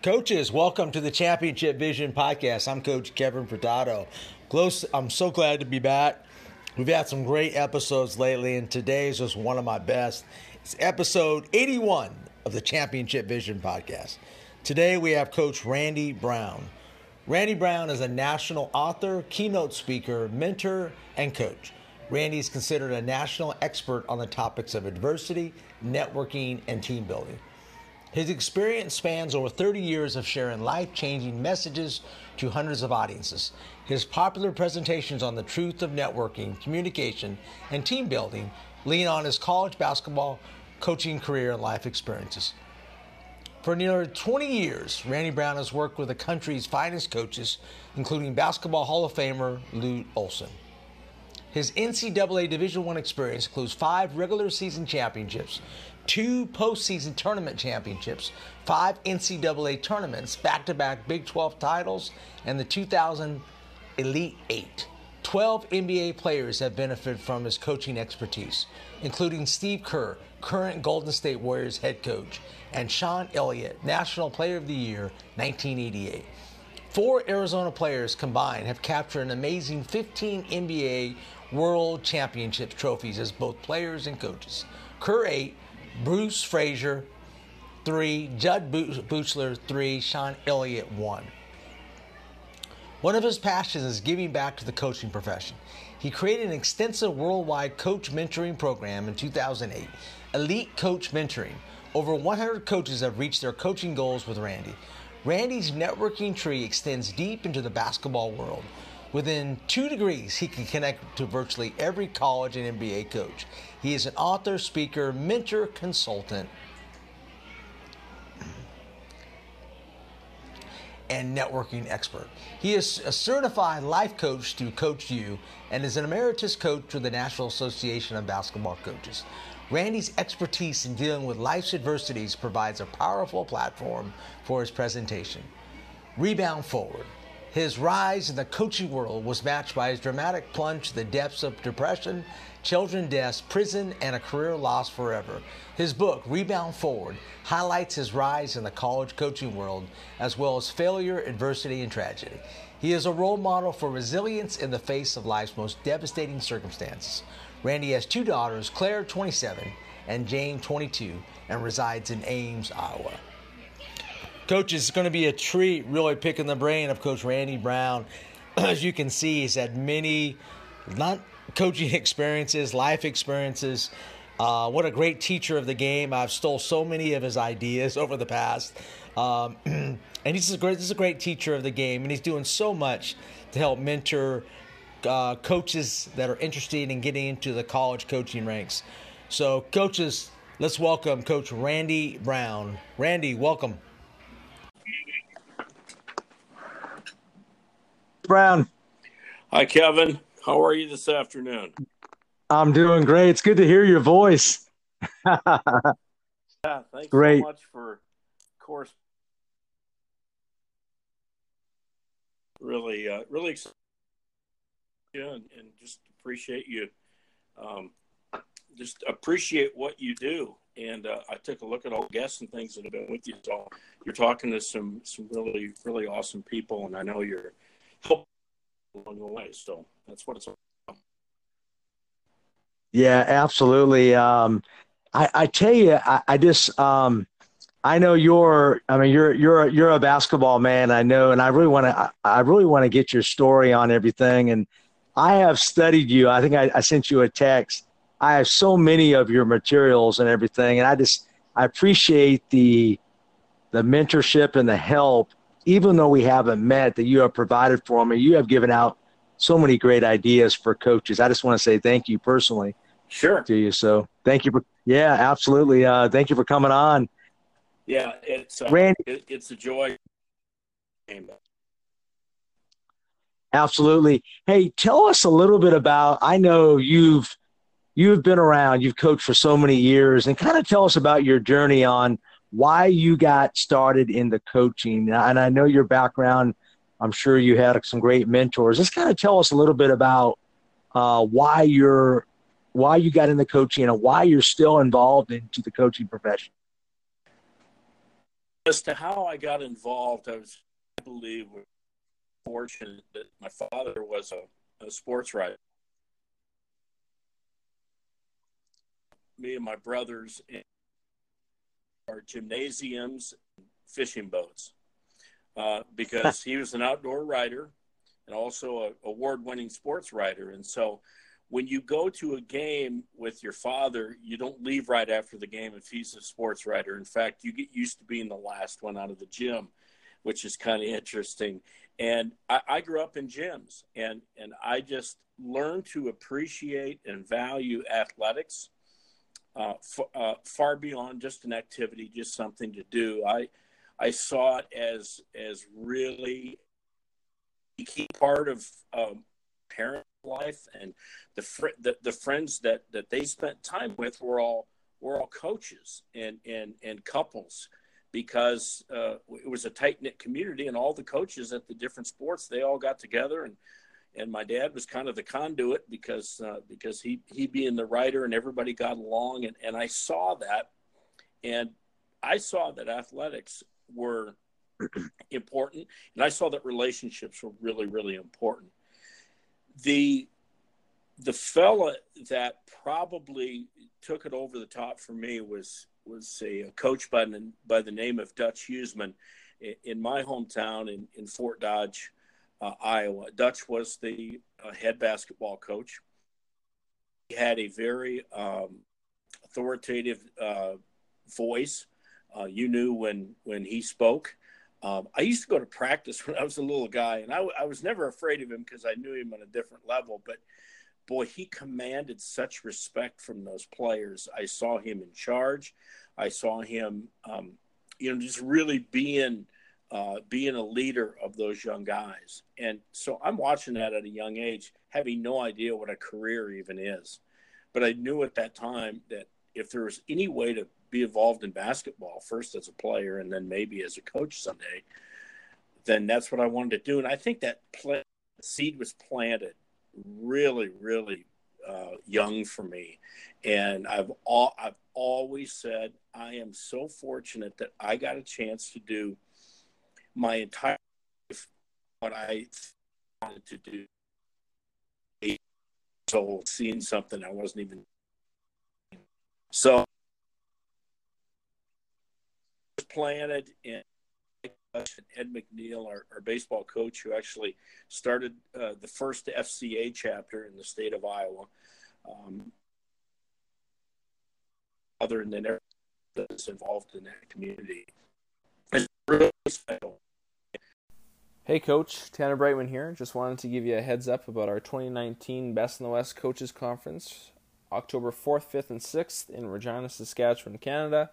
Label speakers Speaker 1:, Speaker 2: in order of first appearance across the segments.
Speaker 1: Coaches, welcome to the Championship Vision podcast. I'm Coach Kevin Furtado. Close, I'm so glad to be back. We've had some great episodes lately, and today's was one of my best. It's episode 81 of the Championship Vision podcast. Today we have Coach Randy Brown. Randy Brown is a national author, keynote speaker, mentor, and coach. Randy is considered a national expert on the topics of adversity, networking, and team building. His experience spans over 30 years of sharing life changing messages to hundreds of audiences. His popular presentations on the truth of networking, communication, and team building lean on his college basketball, coaching career, and life experiences. For nearly 20 years, Randy Brown has worked with the country's finest coaches, including Basketball Hall of Famer Lute Olson. His NCAA Division I experience includes five regular season championships, two postseason tournament championships, five NCAA tournaments, back to back Big 12 titles, and the 2000 Elite Eight. 12 NBA players have benefited from his coaching expertise, including Steve Kerr, current Golden State Warriors head coach, and Sean Elliott, National Player of the Year 1988. Four Arizona players combined have captured an amazing 15 NBA World Championship trophies as both players and coaches. Kerr 8, Bruce Fraser 3, Jud Buechler 3, Sean Elliott 1. One of his passions is giving back to the coaching profession. He created an extensive worldwide coach mentoring program in 2008, Elite Coach Mentoring. Over 100 coaches have reached their coaching goals with Randy. Randy's networking tree extends deep into the basketball world. Within two degrees, he can connect to virtually every college and NBA coach. He is an author, speaker, mentor, consultant, and networking expert. He is a certified life coach through Coach U and is an emeritus coach with the National Association of Basketball Coaches. Randy's expertise in dealing with life's adversities provides a powerful platform for his presentation. Rebound forward. His rise in the coaching world was matched by his dramatic plunge to the depths of depression, children deaths, prison, and a career lost forever. His book, Rebound Forward, highlights his rise in the college coaching world, as well as failure, adversity, and tragedy. He is a role model for resilience in the face of life's most devastating circumstances. Randy has two daughters, Claire, 27, and Jane, 22, and resides in Ames, Iowa. Coach, it's going to be a treat really picking the brain of Coach Randy Brown. As you can see, he's had many not coaching experiences, life experiences. Uh, what a great teacher of the game. I've stole so many of his ideas over the past. Um, and he's a great, he's a great teacher of the game, and he's doing so much to help mentor uh, coaches that are interested in getting into the college coaching ranks. So, coaches, let's welcome Coach Randy Brown. Randy, welcome.
Speaker 2: Brown.
Speaker 3: Hi, Kevin. How are you this afternoon?
Speaker 2: I'm doing great. It's good to hear your voice.
Speaker 3: yeah, thanks
Speaker 2: great.
Speaker 3: so much for, of course, really, uh, really excited yeah, and, and just appreciate you. Um, just appreciate what you do. And uh, I took a look at all the guests and things that have been with you. So you're talking to some some really really awesome people, and I know you're helping along the way. So that's what it's about.
Speaker 2: Yeah, absolutely. Um, I, I tell you, I, I just, um, I know you're, I mean, you're, you're, you're a basketball man. I know, and I really want to, I really want to get your story on everything. And I have studied you. I think I, I sent you a text. I have so many of your materials and everything. And I just, I appreciate the, the mentorship and the help even though we haven't met, that you have provided for me. You have given out so many great ideas for coaches. I just want to say thank you personally.
Speaker 3: Sure.
Speaker 2: To you. So thank you for, yeah, absolutely. Uh, thank you for coming on.
Speaker 3: Yeah, it's uh,
Speaker 2: Randy,
Speaker 3: it, it's a joy.
Speaker 2: Absolutely. Hey, tell us a little bit about. I know you've you've been around, you've coached for so many years, and kind of tell us about your journey on why you got started in the coaching. And I know your background. I'm sure you had some great mentors. Just kind of tell us a little bit about uh, why you're why you got into coaching and why you're still involved into the coaching profession.
Speaker 3: as to how I got involved, I was, I believe, fortunate that my father was a, a sports writer. Me and my brothers in our gymnasiums, fishing boats, uh, because he was an outdoor writer and also an award-winning sports writer, and so when you go to a game with your father, you don't leave right after the game if he's a sports writer. In fact, you get used to being the last one out of the gym, which is kind of interesting. And I, I grew up in gyms, and and I just learned to appreciate and value athletics uh, f- uh, far beyond just an activity, just something to do. I I saw it as as really a key part of um, parent life and the, fr- the the friends that that they spent time with were all were all coaches and and and couples because uh, it was a tight knit community and all the coaches at the different sports they all got together and and my dad was kind of the conduit because uh, because he he being the writer and everybody got along and and I saw that and I saw that athletics were important and I saw that relationships were really really important the the fella that probably took it over the top for me was was a, a coach by the, by the name of Dutch Huseman in, in my hometown in, in Fort Dodge, uh, Iowa. Dutch was the uh, head basketball coach. He had a very um, authoritative uh, voice. Uh, you knew when when he spoke. Um, I used to go to practice when I was a little guy, and I, I was never afraid of him because I knew him on a different level. But boy, he commanded such respect from those players. I saw him in charge. I saw him, um, you know, just really being uh, being a leader of those young guys. And so I'm watching that at a young age, having no idea what a career even is. But I knew at that time that if there was any way to be involved in basketball, first as a player and then maybe as a coach someday, then that's what I wanted to do. And I think that seed was planted really, really uh, young for me. And I've all, I've always said I am so fortunate that I got a chance to do my entire life what I wanted to do. Eight years old, seeing something I wasn't even so planted in Ed McNeil, our, our, baseball coach, who actually started uh, the first FCA chapter in the state of Iowa. Um, other than everyone that's involved in that community.
Speaker 4: Hey, Coach. Tanner Brightman here. Just wanted to give you a heads up about our 2019 Best in the West Coaches Conference, October 4th, 5th, and 6th in Regina, Saskatchewan, Canada.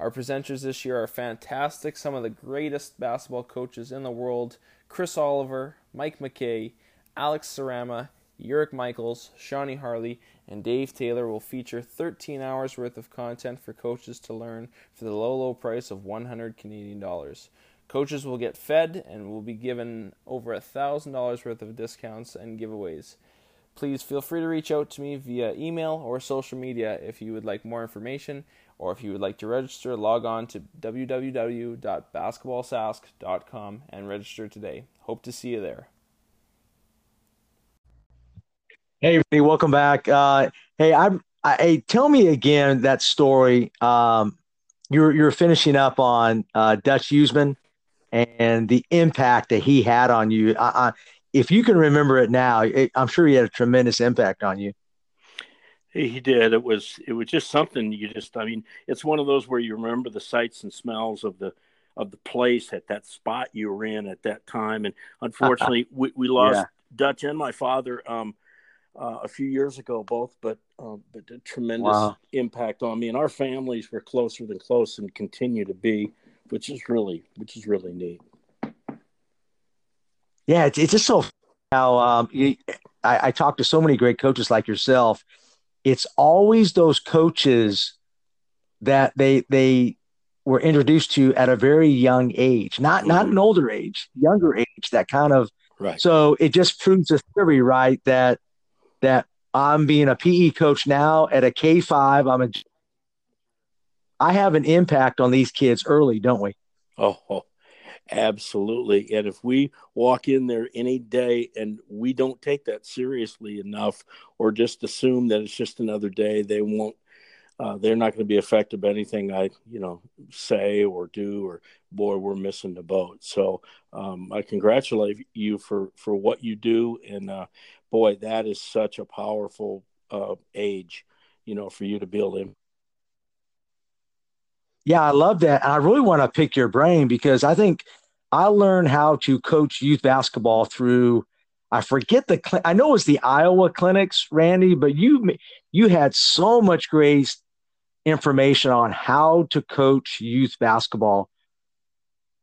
Speaker 4: Our presenters this year are fantastic. Some of the greatest basketball coaches in the world Chris Oliver, Mike McKay, Alex Sarama, Yurik Michaels, Shawnee Harley, and Dave Taylor will feature 13 hours worth of content for coaches to learn for the low, low price of 100 Canadian dollars. Coaches will get fed and will be given over $1,000 worth of discounts and giveaways. Please feel free to reach out to me via email or social media if you would like more information or if you would like to register, log on to www.basketballsask.com and register today. Hope to see you there.
Speaker 1: Hey, everybody, welcome back. Uh, hey, I'm. I, hey, tell me again that story. Um, you're you're finishing up on uh, Dutch Usman and the impact that he had on you. I, I, if you can remember it now, it, I'm sure he had a tremendous impact on you.
Speaker 3: He did. It was it was just something you just I mean, it's one of those where you remember the sights and smells of the of the place at that spot you were in at that time. And unfortunately we, we lost yeah. Dutch and my father um, uh, a few years ago both, but um, but a tremendous wow. impact on me and our families were closer than close and continue to be, which is really which is really neat.
Speaker 1: Yeah, it's, it's just so how um, you, I, I talk to so many great coaches like yourself it's always those coaches that they they were introduced to at a very young age, not mm-hmm. not an older age, younger age. That kind of right. So it just proves the theory, right? That that I'm being a PE coach now at a K five. I'm a I have an impact on these kids early, don't we?
Speaker 3: Oh, absolutely. And if we walk in there any day and we don't take that seriously enough, or just assume that it's just another day, they won't. Uh, they're not going to be affected by anything I, you know, say or do. Or boy, we're missing the boat. So um, I congratulate you for for what you do, and uh, boy, that is such a powerful uh, age, you know, for you to build in.
Speaker 1: Yeah, I love that. And I really want to pick your brain because I think I learned how to coach youth basketball through. I forget the. I know it was the Iowa clinics, Randy, but you you had so much great information on how to coach youth basketball.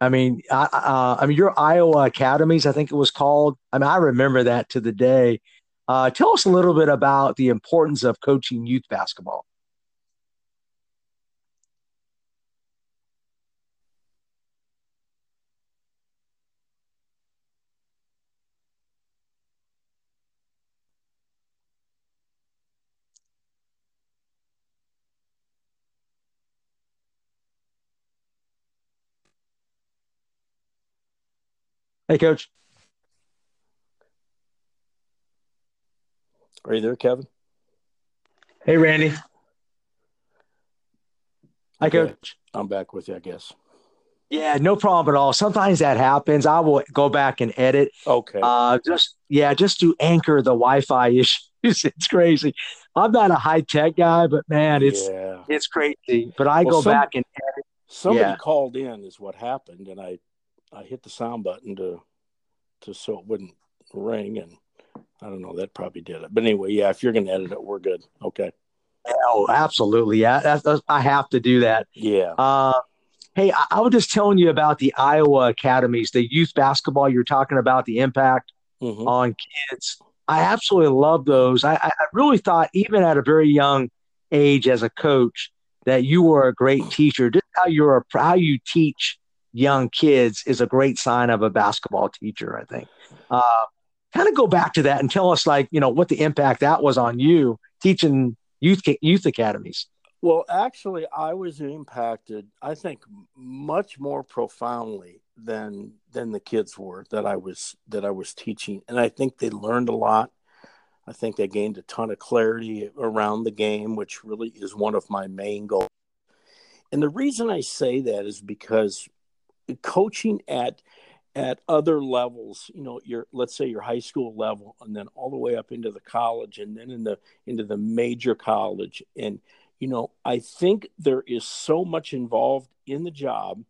Speaker 1: I mean, I, uh, I mean, your Iowa academies, I think it was called. I mean, I remember that to the day. Uh, tell us a little bit about the importance of coaching youth basketball. Hey, Coach.
Speaker 3: Are you there, Kevin?
Speaker 1: Hey, Randy. Hi, okay. Coach.
Speaker 3: I'm back with you, I guess.
Speaker 1: Yeah, no problem at all. Sometimes that happens. I will go back and edit.
Speaker 3: Okay.
Speaker 1: Uh, just yeah, just to anchor the Wi-Fi issues. it's crazy. I'm not a high tech guy, but man, it's yeah. it's crazy. But I well, go some, back and edit.
Speaker 3: Somebody yeah. called in, is what happened, and I I hit the sound button to to so it wouldn't ring, and I don't know that probably did it. But anyway, yeah, if you're going to edit it, we're good. Okay.
Speaker 1: Oh, absolutely. Yeah, that's, that's, I have to do that.
Speaker 3: Yeah.
Speaker 1: Uh, hey, I, I, was just telling you about the Iowa academies, the youth basketball. You're talking about the impact mm-hmm. on kids. I absolutely love those. I, I really thought, even at a very young age, as a coach, that you were a great teacher. Just how you're a, how you teach young kids is a great sign of a basketball teacher, I think. Uh, kind of go back to that and tell us, like, you know, what the impact that was on you teaching youth youth academies.
Speaker 3: Well, actually, I was impacted. I think much more profoundly than than the kids were that I was that I was teaching, and I think they learned a lot. I think they gained a ton of clarity around the game, which really is one of my main goals. And the reason I say that is because coaching at at other levels you know your let's say your high school level and then all the way up into the college and then in the into the major college. And you know i think there is so much involved in the job.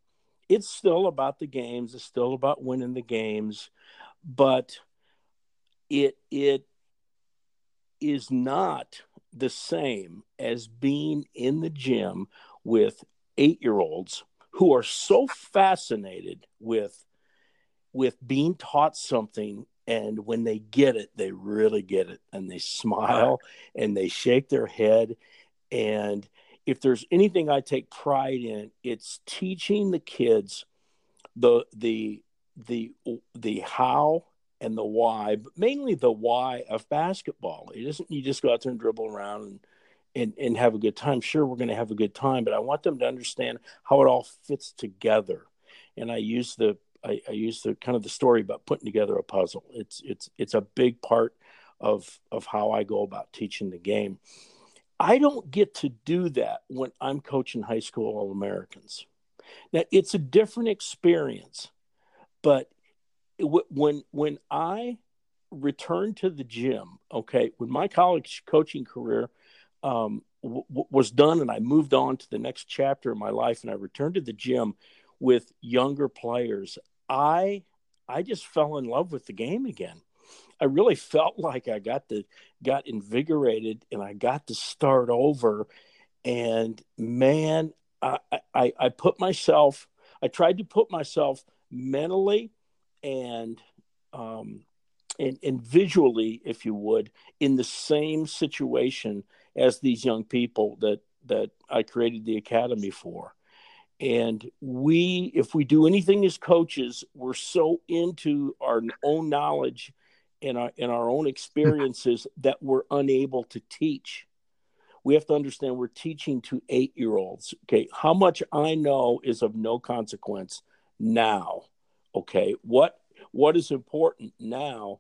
Speaker 3: It's still about the games. It's still about winning the games but it it is not the same as being in the gym with 8 year olds who are so fascinated with with being taught something and when they get it they really get it and they smile and they shake their head. And if there's anything i take pride in it's teaching the kids the the the the how and the why but mainly the why of basketball. It isn't you just go out there and dribble around and and, and have a good time. Sure, we're going to have a good time, but I want them to understand how it all fits together. And I use the I, I use the kind of the story about putting together a puzzle. It's it's it's a big part of of how I go about teaching the game. I don't get to do that when I'm coaching high school All Americans. Now it's a different experience, but when when I returned to the gym, okay, when my college coaching career um, w- was done, and I moved on to the next chapter of my life, and I returned to the gym with younger players. I I just fell in love with the game again. I really felt like I got the got invigorated, and I got to start over. And man, I, I, I put myself. I tried to put myself mentally and um, and, and visually, if you would, in the same situation as these young people that that I created the academy for. And we, if we do anything as coaches, we're so into our own knowledge and our, and our own experiences that we're unable to teach. we have to understand we're teaching to eight year olds. Okay. How much I know is of no consequence now. Okay. What what is important now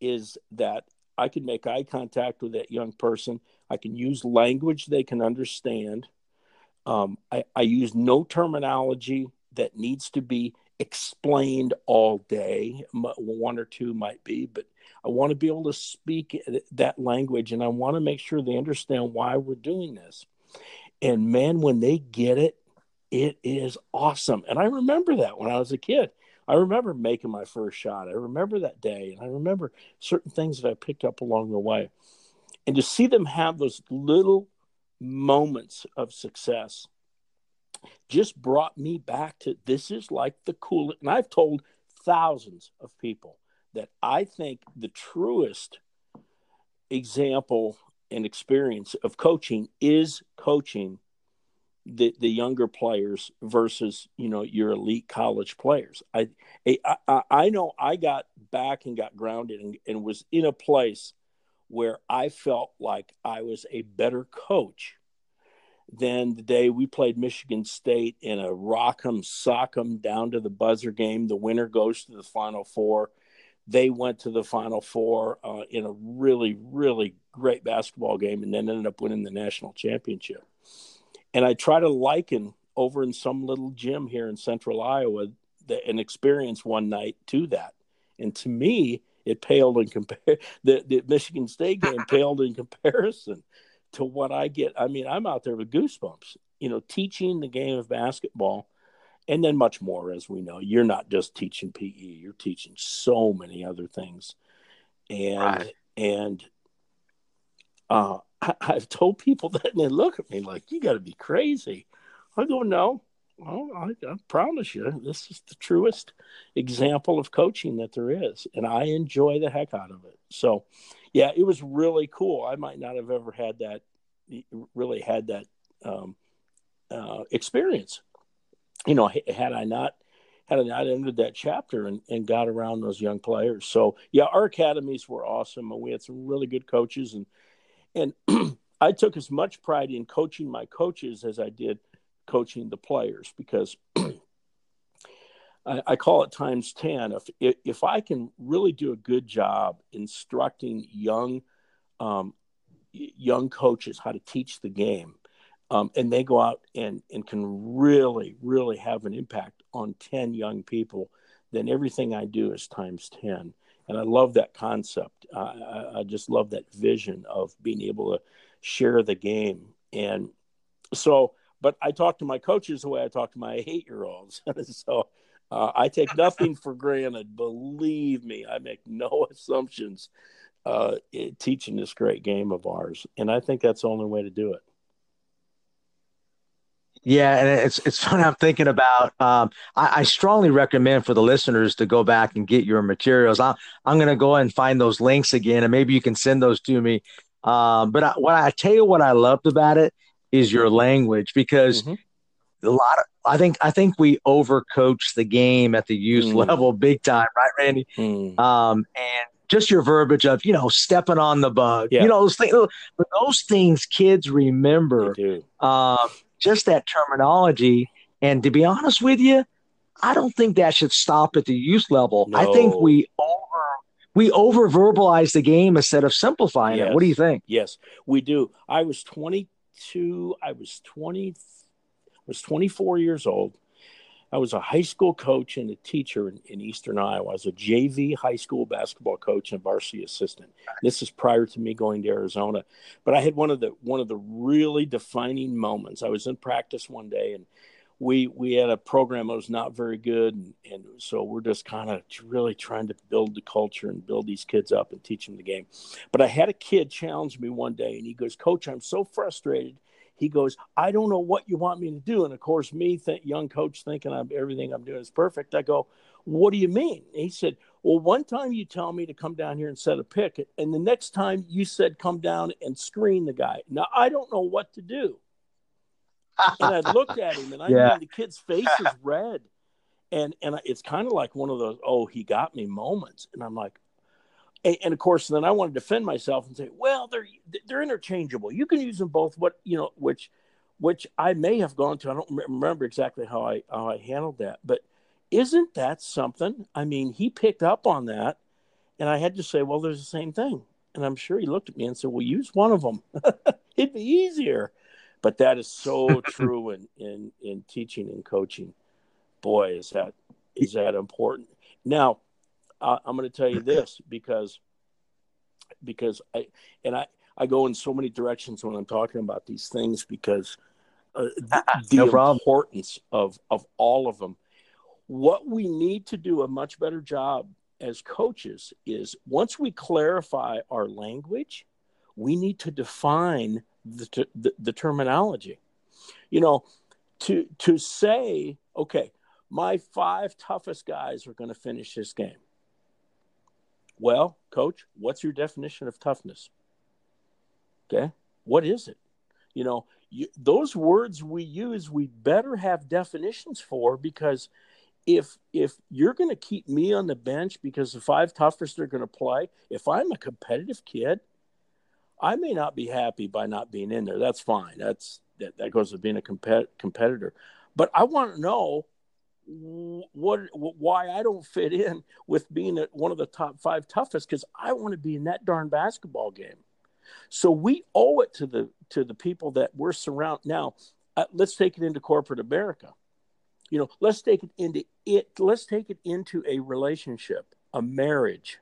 Speaker 3: is that I can make eye contact with that young person. I can use language they can understand. Um, I, I use no terminology that needs to be explained all day. One or two might be, but I want to be able to speak that language and I want to make sure they understand why we're doing this. And man, when they get it, it is awesome. And I remember that when I was a kid. I remember making my first shot. I remember that day. And I remember certain things that I picked up along the way. And to see them have those little moments of success just brought me back to this is like the coolest. And I've told thousands of people that I think the truest example and experience of coaching is coaching the the younger players versus you know your elite college players. I I, I know I got back and got grounded and, and was in a place where I felt like I was a better coach than the day we played Michigan State in a rock'em sock'em down to the buzzer game. The winner goes to the Final Four. They went to the Final Four uh, in a really, really great basketball game and then ended up winning the national championship. And I try to liken over in some little gym here in central Iowa the, an experience one night to that. And to me, it paled in compare the, the Michigan State game paled in comparison to what I get. I mean, I'm out there with goosebumps, you know, teaching the game of basketball and then much more, as we know. You're not just teaching PE, you're teaching so many other things. And, right. and, uh, I, have told people that and they look at me like, you got to be crazy. I go, no, well, I, I, promise you, this is the truest example of coaching that there is. And I enjoy the heck out of it. So, yeah, it was really cool. I might not have ever had that, really had that um, uh, experience. You know, had I not had I not ended that chapter and, and got around those young players. So yeah, our academies were awesome, and we had some really good coaches, and and I took as much pride in coaching my coaches as I did coaching the players because I, I, call it times 10. If, if I can really do a good job instructing young, um, young coaches how to teach the game, um, and they go out and, and can really, really have an impact on 10 young people, then everything I do is times 10. And I love that concept. I, I just love that vision of being able to share the game. And so, but I talk to my coaches the way I talk to my eight year olds. so uh, I take nothing for granted. Believe me, I make no assumptions uh, teaching this great game of ours. And I think that's the only way to do it.
Speaker 1: Yeah, and it's it's funny. I'm thinking about. Um, I, I, strongly recommend for the listeners to go back and get your materials. I'm I'm going to go and find those links again, and maybe you can send those to me. Um, but I, what I tell you, what I loved about it is your language because mm-hmm. a lot of I think I think we overcoach the game at the youth mm. level big time, right, Randy? Mm. Um, and just your verbiage of you know stepping on the bug, yeah. you know those things. But those things kids remember. Um, just that terminology, and to be honest with you, I don't think that should stop at the youth level. No. I think we over we over verbalize the game instead of simplifying yes. it. What do you think?
Speaker 3: Yes, we do. I was 22. I was 20 was 24 years old. I was a high school coach and a teacher in, in, Eastern Iowa. I was a JV high school basketball coach and varsity assistant. This is prior to me going to Arizona. But I had one of the one of the really defining moments. I was in practice one day and we we had a program that was not very good and, and so we're just kind of really trying to build the culture and build these kids up and teach them the game. But I had a kid challenge me one day and he goes, Coach, I'm so frustrated he goes, I don't know what you want me to do. And of course, me, th- young coach, thinking I'm everything I'm doing is perfect. I go, What do you mean? He said, Well, one time you tell me to come down here and set a pick, and the next time you said come down and screen the guy. Now I don't know what to do. And I looked at him, and I yeah. mean, the kid's face is red, and and it's kind of like one of those oh he got me moments, and I'm like, and, and, of course, then I want to defend myself and say, well, they're they're interchangeable. You can use them both. What you know, which which I may have gone to. I don't remember exactly how I how I handled that, but isn't that something? I mean, he picked up on that, and I had to say, well, there's the same thing. And I'm sure he looked at me and said, well, use one of them. It'd be easier. But that is so true in, in in teaching and coaching. Boy, is that is that important. Now, uh, I'm going to tell you this because because I and I I go in so many directions when I'm talking about these things because uh, the no importance of of all of them. What we need to do a much better job as coaches is once we clarify our language, we need to define the, the, the terminology. You know, to to say, okay, my five toughest guys are going to finish this game. Well, coach, what's your definition of toughness? Okay, what is it? You know, you, those words we use, we better have definitions for because if if you're going to keep me on the bench because the five toughest are going to play, if I'm a competitive kid, I may not be happy by not being in there. That's fine. That's that, that goes with being a compet- competitor. But I want to know what why I don't fit in with being at one of the top five toughest because I want to be in that darn basketball game. So we owe it to the to the people that we're surrounded. Now, uh, let's take it into corporate America. You know, let's take it into it. Let's take it into a relationship, a marriage.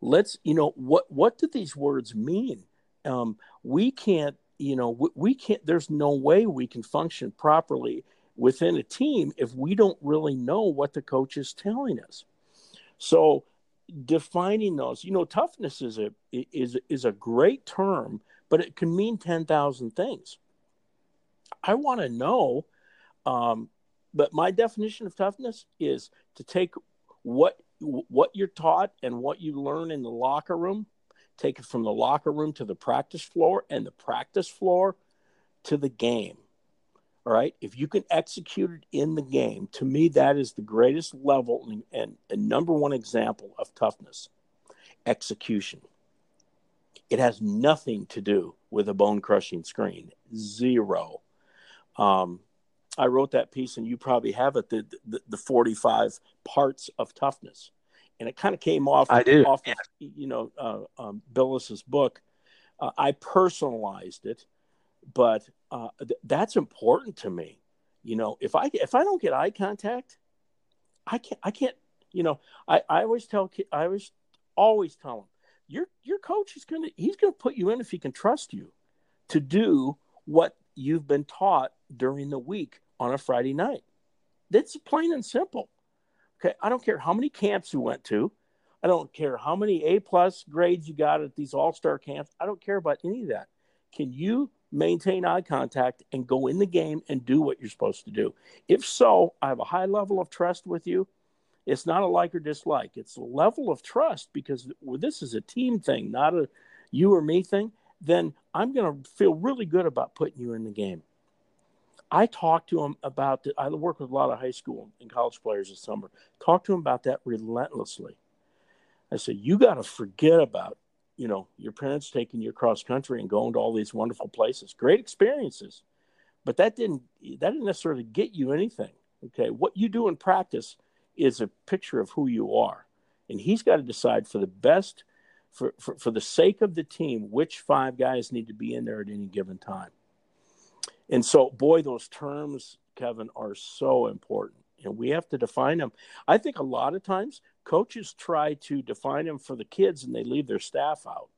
Speaker 3: Let's you know what what do these words mean? Um, we can't you know we, we can't. There's no way we can function properly within a team if we don't really know what the coach is telling us. So defining those, you know, toughness is a is is a great term, but it can mean ten thousand things. I want to know, um, but my definition of toughness is to take what what you're taught and what you learn in the locker room, take it from the locker room to the practice floor, and the practice floor to the game all right. If you can execute it in the game, to me, that is the greatest level and, and, and number one example of toughness execution. It has nothing to do with a bone crushing screen. Zero. Um, I wrote that piece, and you probably have it the, the, the 45 parts of toughness. And it kind of came off,
Speaker 1: I do.
Speaker 3: off of, you know, uh, um, Bilas's book. Uh, I personalized it but uh, th- that's important to me. You know, if I if I don't get eye contact, I can't I can't. You know, I, I always tell I always always tell them your your coach is gonna he's gonna put you in if he can trust you to do what you've been taught during the week on a Friday night. That's plain and simple. Okay, I don't care how many camps you went to. I don't care how many A plus grades you got at these all star camps. I don't care about any of that. Can you maintain eye contact and go in the game and do what you're supposed to do. If so, I have a high level of trust with you. It's not a like or dislike, it's a level of trust because this is a team thing, not a you or me thing. Then I'm going to feel really good about putting you in the game. I talk to him about the, I work with a lot of high school and college players this summer. Talk to him about that relentlessly. I said, you got to forget about you know your parents taking you cross country and going to all these wonderful places. Great experiences. But that didn't that didn't necessarily get you anything okay? What you do in practice is a picture of who you are. And he's got to decide for the best for, for, for the sake of the team which five guys need to be in there at any given time and so boy those terms kevin are so important and we have to define them i think a lot of times coaches try to define them for the kids and they leave their staff out.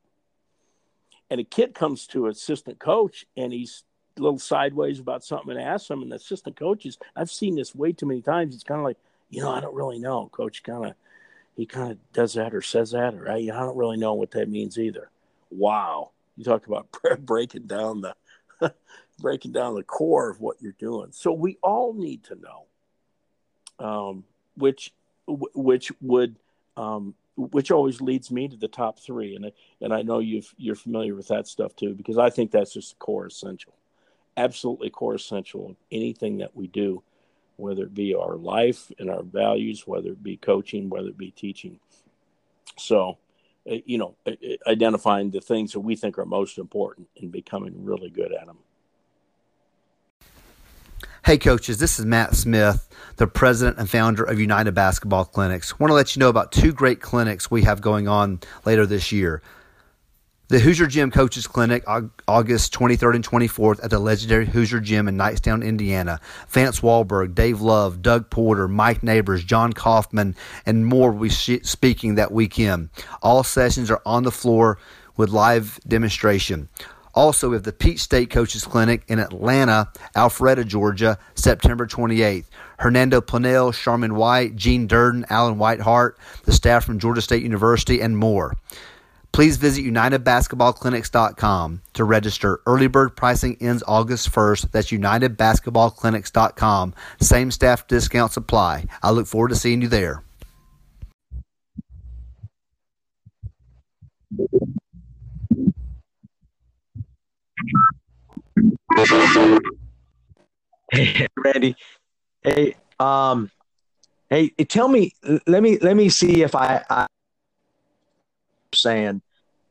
Speaker 3: And a kid comes to assistant coach and he's a little sideways about something and asks him, and the assistant coaches, I've seen this way too many times. It's kind of like, you know, I don't really know. Coach kind of, he kind of does that or says that, or I, I don't really know what that means either. Wow. You talk about breaking down the, breaking down the core of what you're doing. So we all need to know, um, which which would um, which always leads me to the top three, and and I know you you're familiar with that stuff too because I think that's just core essential, absolutely core essential of anything that we do, whether it be our life and our values, whether it be coaching, whether it be teaching. So, uh, you know, uh, uh, identifying the things that we think are most important and becoming really good at them.
Speaker 5: Hey, coaches, this is Matt Smith, the president and founder of United Basketball Clinics. Want to let you know about two great clinics we have going on later this year. The Hoosier Gym Coaches Clinic, August 23rd and 24th at the legendary Hoosier Gym in Knightstown, Indiana. Vance Walberg, Dave Love, Doug Porter, Mike Neighbors, John Kaufman, and more will be speaking that weekend. All sessions are on the floor with live demonstration. Also, have the Peach State Coaches Clinic in Atlanta, Alpharetta, Georgia, September 28th. Hernando Planell, Sharman White, Gene Durden, Alan Whitehart, the staff from Georgia State University, and more. Please visit UnitedBasketballClinics.com to register. Early bird pricing ends August 1st. That's UnitedBasketballClinics.com. Same staff discounts apply. I look forward to seeing you there.
Speaker 1: Hey, Randy. Hey, um, hey, tell me. Let me let me see if I, I saying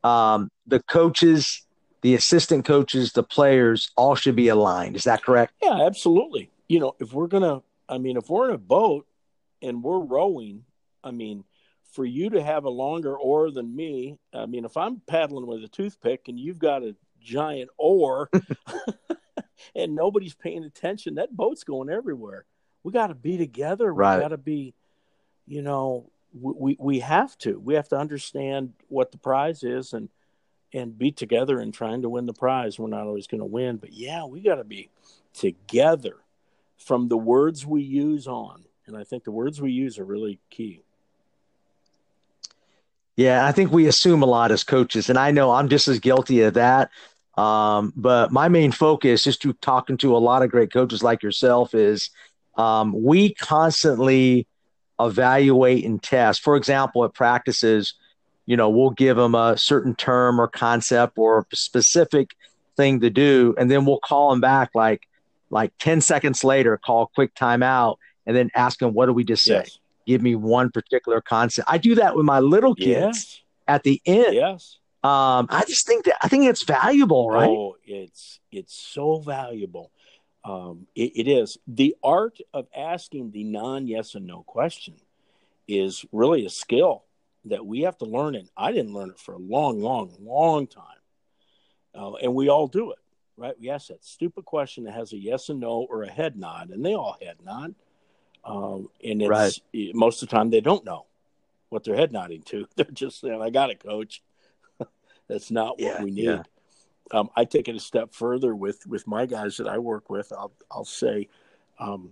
Speaker 1: um, the coaches, the assistant coaches, the players all should be aligned. Is that correct?
Speaker 3: Yeah, absolutely. You know, if we're gonna, I mean, if we're in a boat and we're rowing, I mean, for you to have a longer oar than me, I mean, if I'm paddling with a toothpick and you've got a giant oar and nobody's paying attention, that boat's going everywhere. We got to be together.
Speaker 1: Right.
Speaker 3: We got to be, you know, we, we have to we have to understand what the prize is and and be together in trying to win the prize we're not always going to win but yeah we got to be together from the words we use on and i think the words we use are really key
Speaker 1: yeah i think we assume a lot as coaches and i know i'm just as guilty of that um, but my main focus just to talking to a lot of great coaches like yourself is um, we constantly evaluate and test. For example, at practices, you know, we'll give them a certain term or concept or a specific thing to do, and then we'll call them back like like 10 seconds later, call quick timeout, and then ask them, what do we just say?
Speaker 3: Yes.
Speaker 1: Give me one particular concept. I do that with my little kids
Speaker 3: yes.
Speaker 1: at the end.
Speaker 3: Yes.
Speaker 1: Um, I just think that I think it's valuable, right?
Speaker 3: Oh, it's it's so valuable. Um, it, it is the art of asking the non yes and no question is really a skill that we have to learn and i didn't learn it for a long long long time uh, and we all do it right we ask that stupid question that has a yes and no or a head nod and they all head nod um, and it's
Speaker 1: Right.
Speaker 3: most of the time they don't know what they're head nodding to they're just saying i got it coach that's not what
Speaker 1: Yeah,
Speaker 3: we need
Speaker 1: yeah.
Speaker 3: um, I take it a step further with with my guys that I work with. I'll I'll say, um,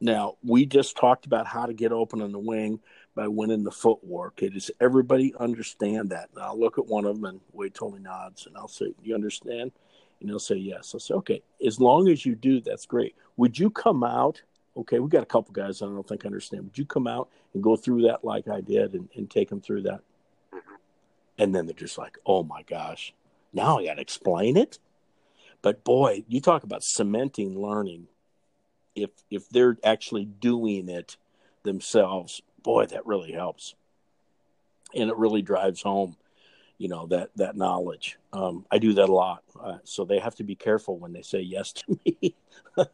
Speaker 3: now we just talked about how to get open on the wing by winning the footwork. Okay, does everybody understand that? And I'll look at one of them and Wade totally nods, and I'll say, "Do you understand?" And he'll say, "Yes." I'll say, "Okay, as long as you do, that's great. Would you come out?" Okay, we got a couple guys I don't think understand. Would you come out and go through that like I did and, and take them through that? And then they're just like, "Oh my gosh, now I got to explain it. But boy, you talk about cementing learning. If if they're actually doing it themselves, boy, that really helps, and it really drives home, you know, that that knowledge. Um, I do that a lot, uh, so they have to be careful when they say yes to me,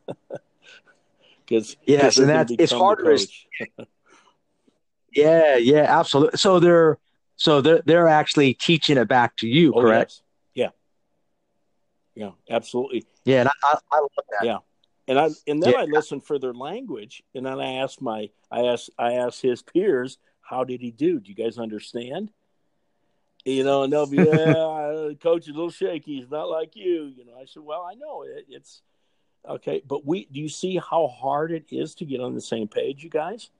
Speaker 3: because
Speaker 1: Yes, and that's- it's harder as- Yeah, yeah, absolutely. So they're so they're they're actually teaching it back to you,
Speaker 3: Oh,
Speaker 1: correct?
Speaker 3: yes. Yeah, yeah, absolutely.
Speaker 1: Yeah, and I, I, I love that.
Speaker 3: Yeah. and I and then
Speaker 1: Yeah.
Speaker 3: I listen for their language, and then I ask my I ask I ask his peers, how did he do? Do you guys understand? You know, and they'll be, yeah, coach is a little shaky. He's not like you. You know, I said, well, I know it. It's okay, but we do you see how hard it is to get on the same page, you guys?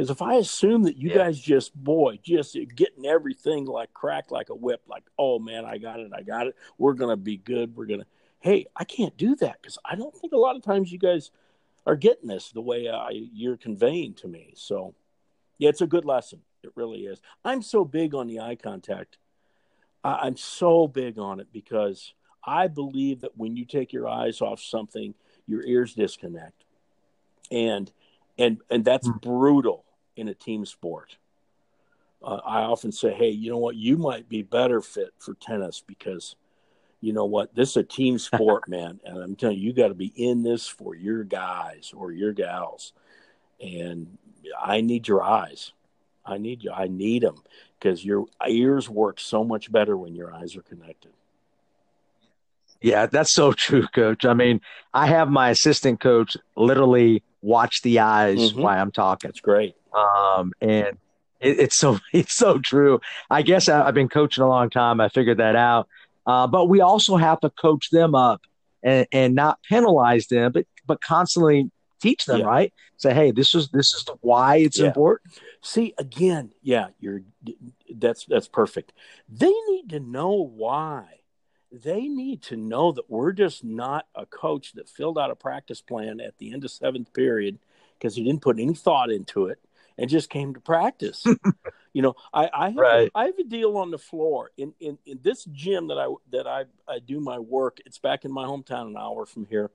Speaker 3: Because if I assume that you
Speaker 1: Yeah.
Speaker 3: guys just boy, just getting everything like cracked like a whip, like oh man, I got it, I got it. We're gonna be good. We're gonna. Hey, I can't do that because I don't think a lot of times you guys are getting this the way I, you're conveying to me. So, yeah, it's a good lesson. It really is. I'm so big on the eye contact. I, I'm so big on it because I believe that when you take your eyes off something, your ears disconnect, and and and that's
Speaker 1: Hmm.
Speaker 3: brutal in a team sport. uh, I often say, hey, you know what? You might be better fit for tennis because you know what? This is a team sport, man. And I'm telling you, you got to be in this for your guys or your gals. And I need your eyes. I need you. I need them because your ears work so much better when your eyes are connected.
Speaker 1: Yeah, that's so true, coach. I mean, I have my assistant coach literally watch the eyes mm-hmm. while I'm talking.
Speaker 3: That's great.
Speaker 1: Um, and it, it's so it's so true. I guess I, have been coaching a long time. I figured that out. Uh, but we also have to coach them up and, and not penalize them, but but constantly teach them, yeah. right? Say, hey, this is this is why it's yeah. important.
Speaker 3: See, again, yeah, you're that's that's perfect. They need to know why. They need to know that we're just not a coach that filled out a practice plan at the end of seventh period because he didn't put any thought into it and just came to practice. you know, I, I have right. a, I have a deal on the floor in, in, in this gym that I that I, I do my work. It's back in my hometown, an hour from here,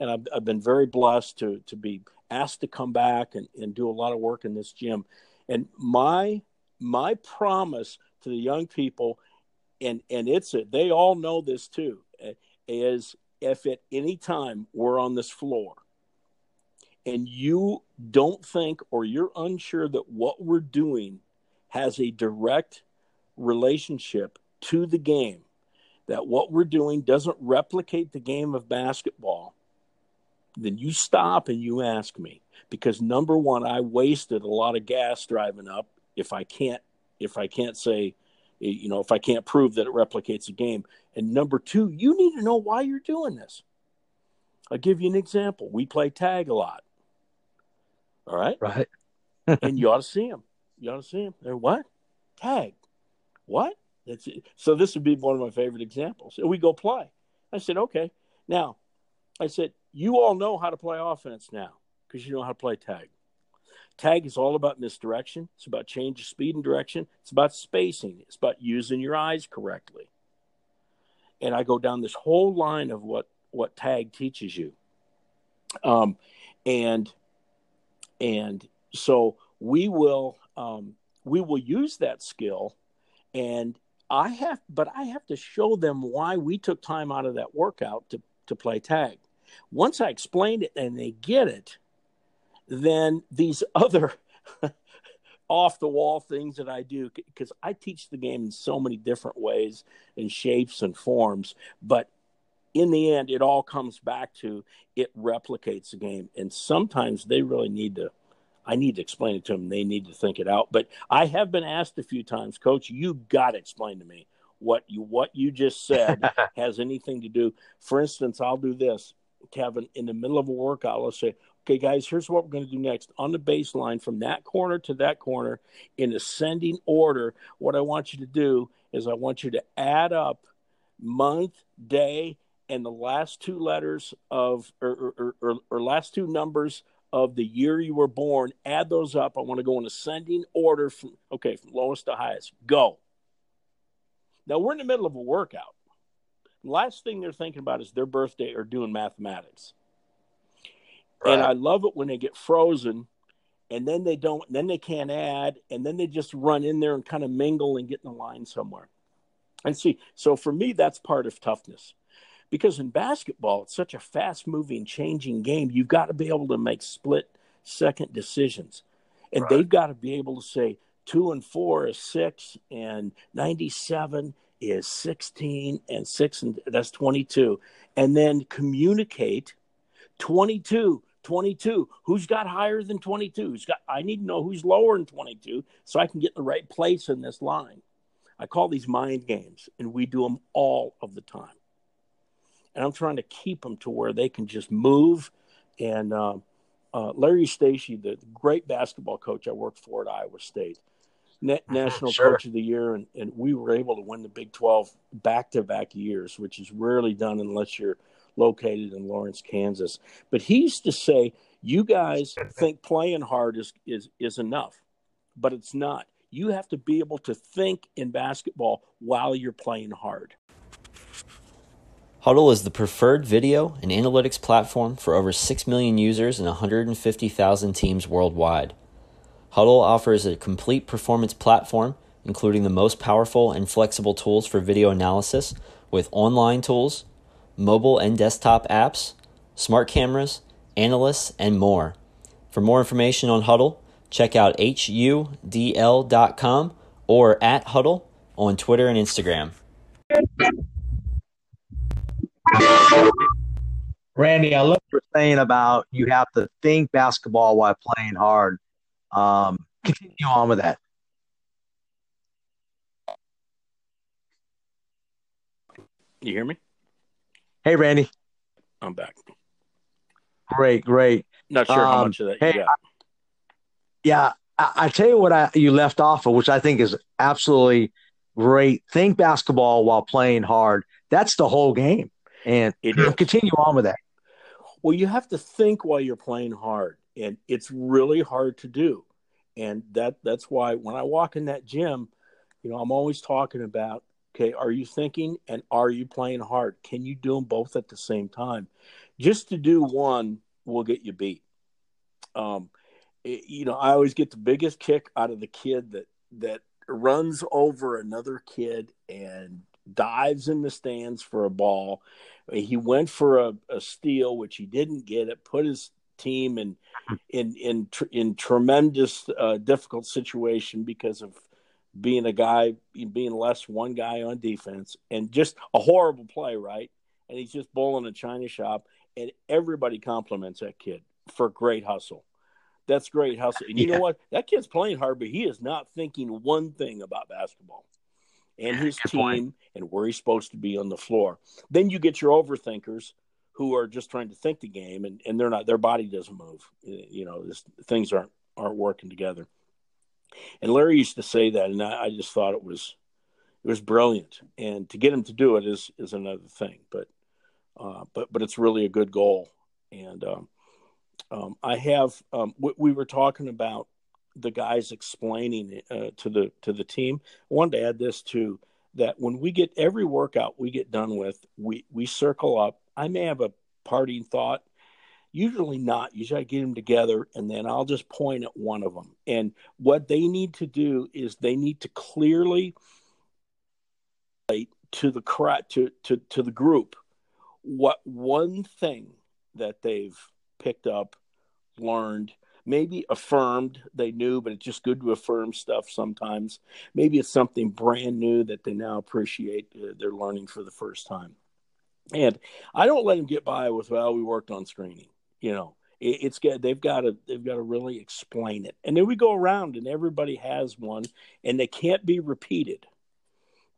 Speaker 3: and I've, I've been very blessed to to be asked to come back and, and do a lot of work in this gym. And my my promise to the young people, and and it's a, they all know this too, eh, is if at any time we're on this floor and you don't think or you're unsure that what we're doing has a direct relationship to the game, that what we're doing doesn't replicate the game of basketball, then you stop and you ask me. Because number one, I wasted a lot of gas driving up if I can't if I can't say eh, you know if I can't prove that it replicates the game. And number two, you need to know why you're doing this. I'll give you an example. We play tag a lot. All right.
Speaker 1: Right.
Speaker 3: and you ought to see them. You ought to see them. They're what? Tag. What? That's it. So this would be one of my favorite examples. We go play. I said, okay. Now, I said, you all know how to play offense now because you know how to play tag. Tag is all about misdirection. It's about change of speed and direction. It's about spacing. It's about using your eyes correctly. And I go down this whole line of what what tag teaches you. Um, and and so we will um, we will use that skill. And i have but i have to show them why we took time out of that workout to to play tag. Once i explain it and they get it then these other off the wall things that i do because i teach the game in so many different ways and shapes and forms but in the end, it all comes back to it replicates the game. And sometimes they really need to, I need to explain it to them. They need to think it out. But I have been asked a few times, Coach, you got to explain to me what you what you just said has anything to do. For instance, I'll do this, Kevin, in the middle of a workout. Let's say, okay, guys, here's what we're going to do next. On the baseline, from that corner to that corner, in ascending order, what I want you to do is I want you to add up month, day, and the last two letters of or, or, or, or, last two numbers of the year you were born add those up. I want to go in ascending order from okay from lowest to highest. Go. Now we're in the middle of a workout. Last thing they're thinking about is their birthday or doing mathematics. Right. and i love it when they get frozen and then they don't then they can't add and then they just run in there and kind of mingle and get in the line somewhere. And see so for me that's part of toughness because in basketball it's such a fast moving changing game you've got to be able to make split second decisions. And right. they've got to be able to say two and four is six and 97 is 16 and six and that's 22 and then communicate 22 22 who's got higher than 22 who's got i need to know who's lower than 22 so i can get in the right place in this line. I call these mind games and we do them all of the time and I'm trying to keep them to where they can just move. And uh, uh, Larry Eustachy, the great basketball coach I worked for at Iowa State, na- national sure. coach of the year, and, and we were able to win the Big 12 back to back years, which is rarely done unless you're located in Lawrence, Kansas. But he used to say, You guys think playing hard is, is, is enough, but it's not. You have to be able to think in basketball while you're playing hard.
Speaker 6: Hudl is the preferred video and analytics platform for over 6 million users and 150,000 teams worldwide. Hudl offers a complete performance platform, including the most powerful and flexible tools for video analysis with online tools, mobile and desktop apps, smart cameras, analysts, and more. For more information on Hudl, check out hudl.com or at Hudl on Twitter and Instagram.
Speaker 1: Randy, I love what you're saying about you have to think basketball while playing hard. Um, continue on with that.
Speaker 3: You hear me?
Speaker 1: Hey, Randy.
Speaker 3: I'm back.
Speaker 1: Great, great.
Speaker 3: Not sure how
Speaker 1: Um,
Speaker 3: much of that
Speaker 1: hey,
Speaker 3: you got.
Speaker 1: Yeah, I, I tell you what I, you left off of, which I think is absolutely great. Think basketball while playing hard. That's the whole game. And
Speaker 3: It
Speaker 1: continue on with that.
Speaker 3: Well, you have to think while you're playing hard, and it's really hard to do. And that that's why when I walk in that gym, you know, I'm always talking about, okay, are you thinking and are you playing hard? Can you do them both at the same time? Just to do one will get you beat. Um, it- you know, I always get the biggest kick out of the kid that that runs over another kid and dives in the stands for a ball. He went for a, a steal, which he didn't get. It put his team in in in tr- in tremendous uh, difficult situation because of being a guy being less one guy on defense and just a horrible play, right? And he's just bowling a china shop, and everybody compliments that kid for great hustle. That's great hustle. And you
Speaker 1: Yeah.
Speaker 3: know what? That kid's playing hard, but he is not thinking one thing about basketball and his
Speaker 1: Good
Speaker 3: team
Speaker 1: point.
Speaker 3: and where he's supposed to be on the floor. Then you get your overthinkers who are just trying to think the game and, and they're not their body doesn't move. You know, this, things aren't aren't working together. And Larry used to say that, and I, I just thought it was it was brilliant. And to get him to do it is is another thing. But uh, but but it's really a good goal. And um, um, I have um, we, we were talking about the guys explaining uh, to the to the team. I wanted to add this too that when we get every workout we get done with, we we circle up. I may have a parting thought. Usually not. Usually I get them together and then I'll just point at one of them. And what they need to do is they need to clearly to the to, to to the group what one thing that they've picked up, learned, maybe affirmed they knew, but it's just good to affirm stuff sometimes. Maybe it's something brand new that they now appreciate uh, they're learning for the first time. And I don't let them get by with well, we worked on screening. You know, it, it's they've got to they've got to really explain it. And then we go around and everybody has one, and they can't be repeated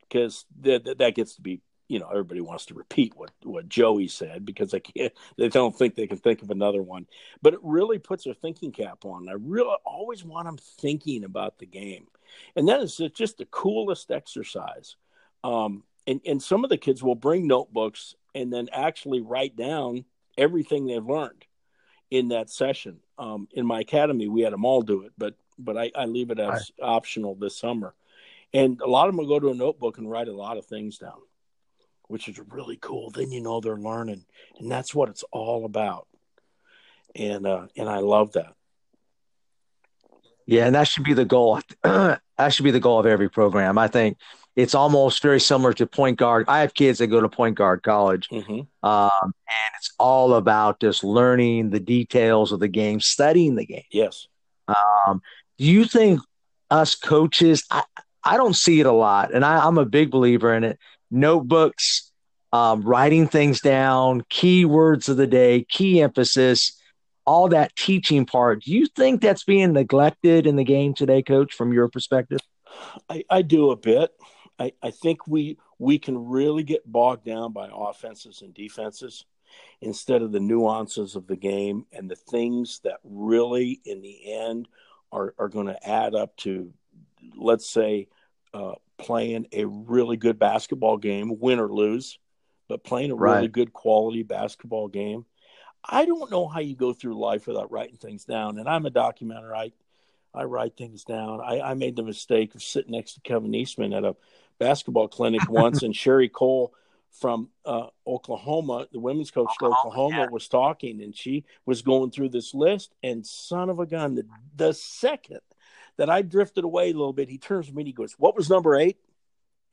Speaker 3: because that- that gets to be you know everybody wants to repeat what what Joey said because they can't they don't think they can think of another one. But it really puts their thinking cap on. I really always want them thinking about the game, and that is just the coolest exercise. Um, and and some of the kids will bring notebooks and then actually write down everything they've learned in that session. Um, in my academy, we had them all do it, but but I, I leave it as optional this summer. And a lot of them will go to a notebook and write a lot of things down, which is really cool. Then you know they're learning, and that's what it's all about. And uh, and I love that.
Speaker 1: Yeah, and that should be the goal. that should be the goal of every program. I think it's almost very similar to point guard. I have kids that go to point guard college,
Speaker 3: hmm
Speaker 1: um, and it's all about just learning the details of the game, studying the game.
Speaker 3: Yes.
Speaker 1: Um, do you think us coaches? I, I don't see it a lot, and I, I'm a big believer in it. Notebooks, um, writing things down, key words of the day, key emphasis, all that teaching part. Do you think that's being neglected in the game today, Coach? From your perspective?
Speaker 3: I, I do a bit. I, I think we we can really get bogged down by offenses and defenses instead of the nuances of the game and the things that really in the end are, are going to add up to let's say uh, playing a really good basketball game win or lose but playing a really good quality basketball game i don't know how you go through life without writing things down and i'm a documenter i I write things down. I, I made the mistake of sitting next to Kevin Eastman at a basketball clinic once, and Sherri Coale from uh, Oklahoma, the women's coach
Speaker 1: Oklahoma,
Speaker 3: Oklahoma, was talking, and she was going through this list. And son of a gun, the, the second that I drifted away a little bit. He turns to me and he goes, "What was number eight?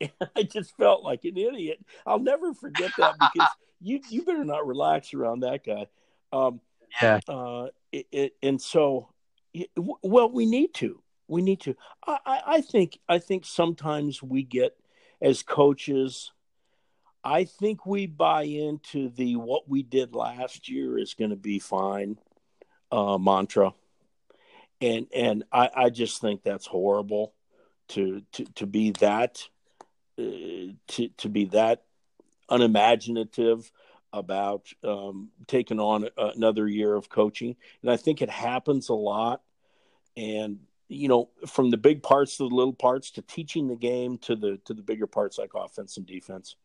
Speaker 3: And I just felt like an idiot. I'll never forget that because you you better not relax around that guy. Um,
Speaker 1: yeah.
Speaker 3: Uh, it, it, and so, it, well, we need to. We need to. I, I think. I think sometimes we get as coaches. I think we buy into the what we did last year is going to be fine uh, mantra, and and I, I just think that's horrible to to to be that uh, to to be that unimaginative about um, taking on another year of coaching, and I think it happens a lot. And you know, from the big parts to the little parts, to teaching the game to the to the bigger parts like offense and defense,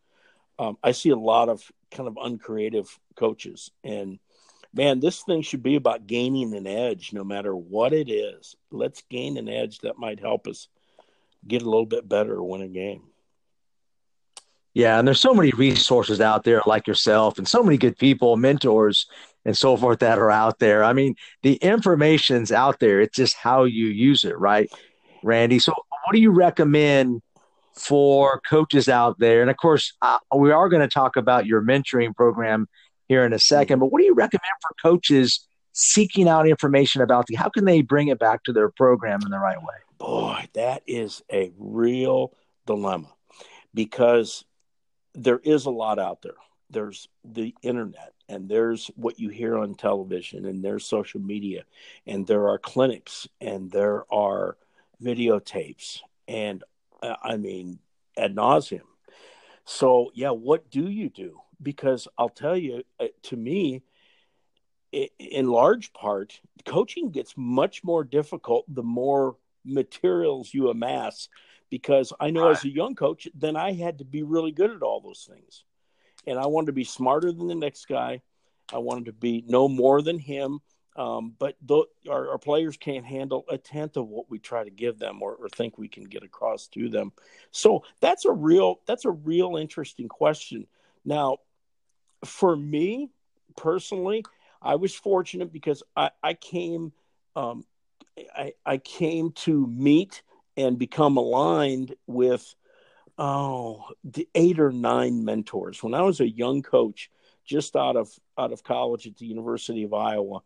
Speaker 3: um, I see a lot of kind of uncreative coaches. And man, this thing should be about gaining an edge, no matter what it is. Let's gain an edge that might help us get a little bit better win a game.
Speaker 1: Yeah, and there's so many resources out there like yourself and so many good people, mentors and so forth that are out there. I mean, the information's out there. It's just how you use it, right? Randy. So what do you recommend for coaches out there? And of course, uh, we are going to talk about your mentoring program here in a second, but what do you recommend for coaches seeking out information about the how can they bring it back to their program in the right way?
Speaker 3: Boy, that is a real dilemma because there is a lot out there. There's the internet, and there's what you hear on television, and there's social media, and there are clinics, and there are videotapes, and uh, I mean, ad nauseum. So, yeah, what do you do? Because I'll tell you, uh, to me, in large part, coaching gets much more difficult the more materials you amass because I know as a young coach, then I had to be really good at all those things. And I wanted to be smarter than the next guy. I wanted to be no more than him. Um, but th- our, our, players can't handle a tenth of what we try to give them or, or, think we can get across to them. So that's a real that's a real interesting question. Now, for me personally, I was fortunate because I, I came um, I, I came to meet and become aligned with oh the eight or nine mentors. When i was a young coach just out of out of college at the university of iowa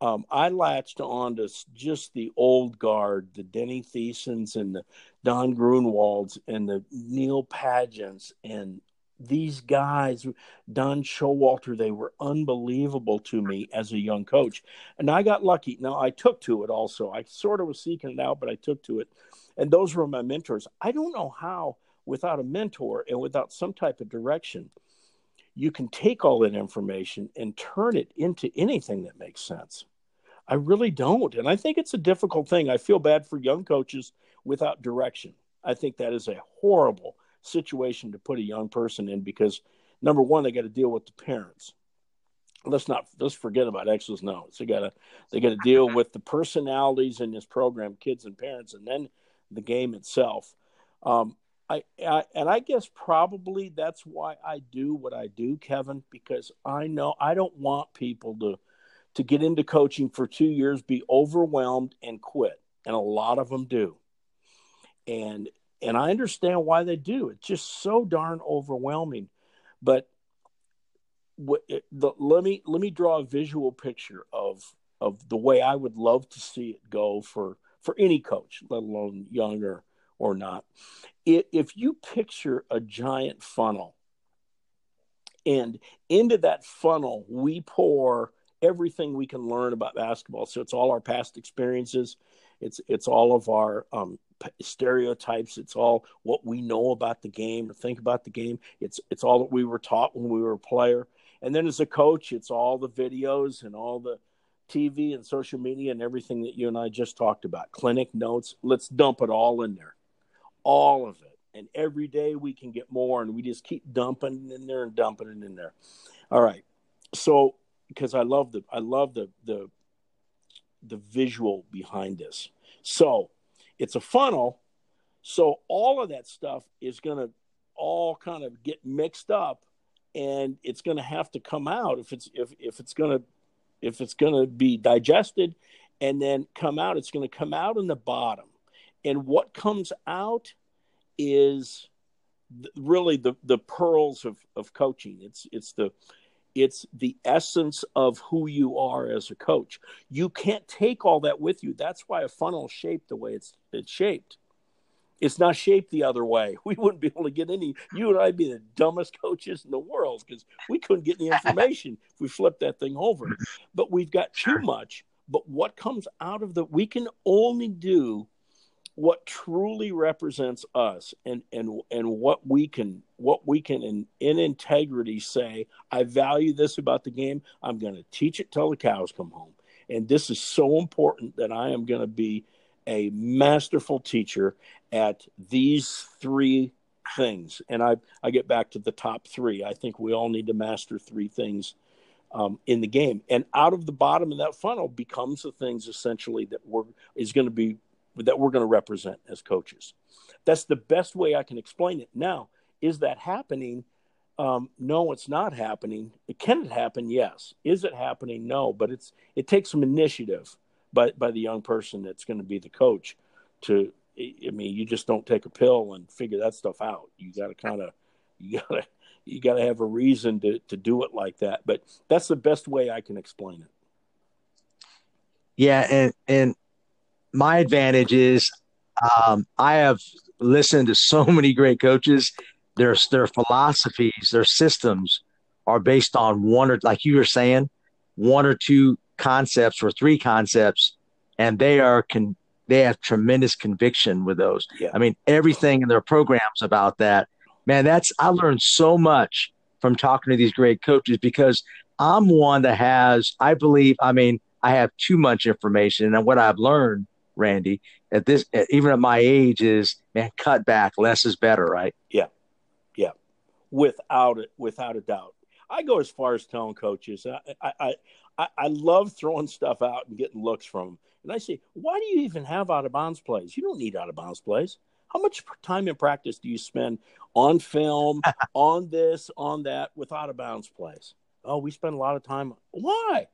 Speaker 3: um, i latched on to just the old guard the denny thiesens and the don grunwalds and the neil pagents and these guys, Don Showalter, they were unbelievable to me as a young coach. And I got lucky. Now, I took to it also. I sort of was seeking it out, but I took to it. And those were my mentors. I don't know how, without a mentor and without some type of direction, you can take all that information and turn it into anything that makes sense. I really don't. And I think it's a difficult thing. I feel bad for young coaches without direction. I think that is a horrible situation to put a young person in because number one, they got to deal with the parents. Let's not let's forget about X's and. They gotta they gotta deal with the personalities in this program, kids and parents, and then the game itself. Um, I, I, and I guess probably that's why I do what I do, Kevin, because I know I don't want people to to get into coaching for two years, be overwhelmed, and quit. And a lot of them do. And and I understand why they do. It's just so darn overwhelming. But what, the, let me let me draw a visual picture of of the way I would love to see it go for for any coach, let alone younger or not. It, If you picture a giant funnel, and into that funnel we pour everything we can learn about basketball. So it's all our past experiences, it's it's all of our um, stereotypes. It's all what we know about the game or think about the game. It's it's all that we were taught when we were a player. And then as a coach, it's all the videos and all the TV and social media and everything that you and I just talked about. Clinic notes. Let's dump it all in there, all of it. And every day we can get more, and we just keep dumping it in there and dumping it in there. All right. So because I love the I love the the the visual behind this. So it's a funnel. So all of that stuff is going to all kind of get mixed up and it's going to have to come out if it's if, if it's going to if it's going to be digested and then come out it's going to come out in the bottom and what comes out is really the the pearls of of coaching. It's it's the it's the essence of who you are as a coach. You can't take all that with you. That's why a funnel is shaped the way it's it's shaped. It's not shaped the other way. We wouldn't be able to get any. You and I'd be the dumbest coaches in the world because we couldn't get any information if we flipped that thing over. But we've got too much. But what comes out of the, we can only do what truly represents us and and and what we can what we can in, in integrity say i value this about the game. I'm going to teach it till the cows come home. And this is so important that i am going to be a masterful teacher at these three things. And i i get back to the top three. I think we all need to master three things um, in the game. And out of the bottom of that funnel becomes the things essentially that we're is going to be that we're going to represent as coaches. That's the best way I can explain it. Now, is that happening? Um, no, it's not happening. Can it happen? Yes. Is it happening? No. But it's it takes some initiative by by the young person that's going to be the coach. To I mean, you just don't take a pill and figure that stuff out. You got to kind of you got to you got to have a reason to to do it like that. But that's the best way I can explain it.
Speaker 1: Yeah, and and my advantage is um, I have listened to so many great coaches. Their their philosophies, their systems are based on one or like you were saying, one or two concepts or three concepts, and they are con- they have tremendous conviction with those. Yeah. I mean, everything in their programs about that. Man, that's I learned so much from talking to these great coaches because I'm one that has, I believe, I mean, I have too much information, and what I've learned Randy, at this, even at my age, is man, cut back. Less is better, right?
Speaker 3: Yeah, yeah, without it, without a doubt. I go as far as telling coaches, I, I, I, I love throwing stuff out and getting looks from them. And I say, why do you even have out of bounds plays? You don't need out of bounds plays. How much time in practice do you spend on film, on this, on that, with out of bounds plays? Oh, we spend a lot of time. Why?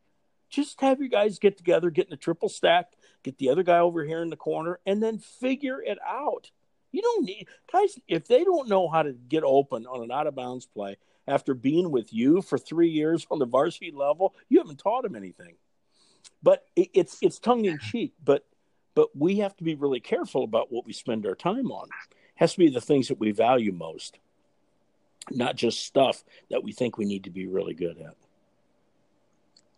Speaker 3: Just have your guys get together, get in a triple stack, get the other guy over here in the corner, and then figure it out. You don't need guys if they don't know how to get open on an out of bounds play after being with you for three years on the varsity level. You haven't taught them anything. But it, it's it's tongue in cheek. But but we have to be really careful about what we spend our time on. It has to be the things that we value most, not just stuff that we think we need to be really good at.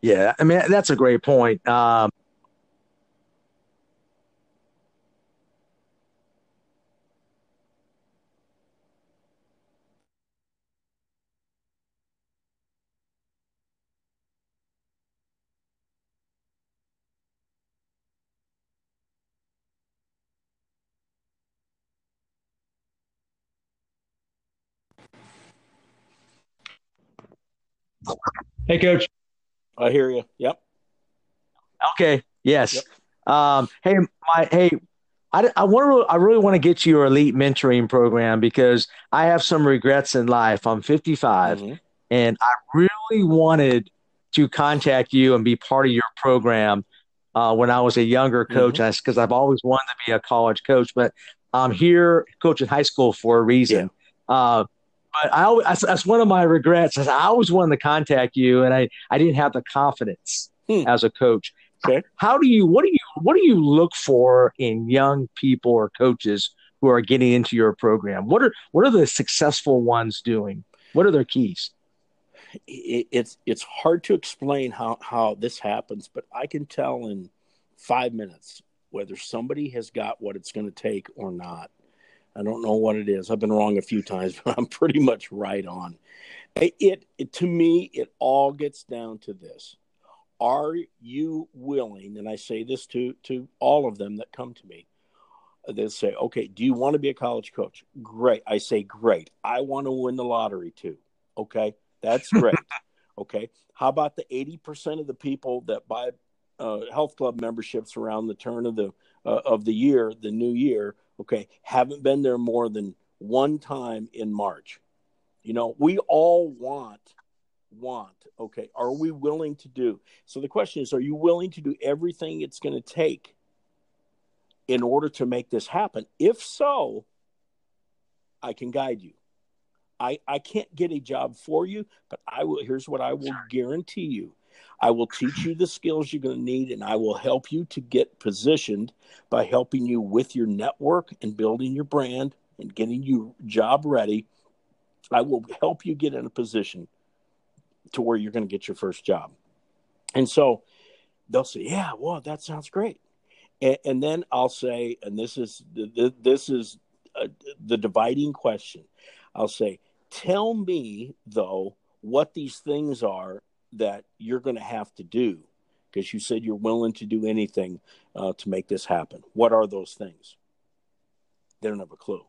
Speaker 1: Yeah, I mean that's a great point. Um, Hey, coach.
Speaker 3: I hear you. Yep.
Speaker 1: Okay. Yes. Yep. Um, hey, my hey, I, I want to I really want to get you your elite mentoring program because I have some regrets in life. I'm 55, mm-hmm. and I really wanted to contact you and be part of your program uh, when I was a younger coach, because mm-hmm. I've always wanted to be a college coach. But I'm here coaching high school for a reason. Yeah. Uh, but I always, that's one of my regrets. I always wanted to contact you, and I, I didn't have the confidence hmm. as a coach. Okay. How do you what do you what do you look for in young people or coaches who are getting into your program? What are what are the successful ones doing? What are their keys?
Speaker 3: It, it's it's hard to explain how how this happens, but I can tell in five minutes whether somebody has got what it's going to take or not. I don't know what it is. I've been wrong a few times, but I'm pretty much right on. It, it, to me, it all gets down to this: Are you willing? And I say this to to all of them that come to me. They say, "Okay, do you want to be a college coach?" Great. I say, "Great. I want to win the lottery too." Okay, that's great. okay, how about the eighty percent of the people that buy uh, health club memberships around the turn of the uh, of the year, the new year? Okay, haven't been there more than one time in March. You know, we all want, want, okay, are we willing to do? So the question is, are you willing to do everything it's going to take in order to make this happen? If so, I can guide you. I, I can't get a job for you, but I will. Here's what I will guarantee you I will teach you the skills you're going to need, and I will help you to get positioned by helping you with your network and building your brand and getting you job ready. I will help you get in a position to where you're going to get your first job. And so they'll say, "Yeah, well, that sounds great." And, and then I'll say, and this is this is uh, the dividing question. I'll say, "Tell me though what these things are that you're going to have to do because you said you're willing to do anything uh, to make this happen. What are those things? They don't have a clue.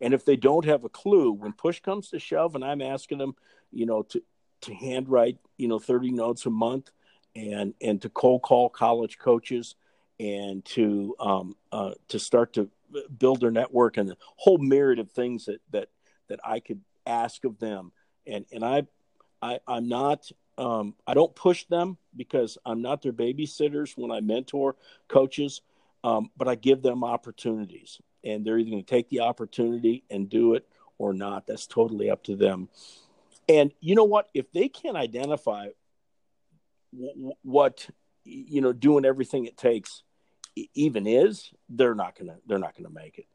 Speaker 3: And if they don't have a clue, when push comes to shove, and I'm asking them, you know, to to handwrite, you know, 30 notes a month, and and to cold call college coaches, and to um, uh, to start to build their network, and a whole myriad of things that that that I could ask of them. And and I, I I'm not um, I don't push them because I'm not their babysitters when I mentor coaches, um, but I give them opportunities, and they're either going to take the opportunity and do it or not. That's totally up to them. And you know what? If they can't identify w- what you know, doing everything it takes even is, they're not gonna they're not gonna make it.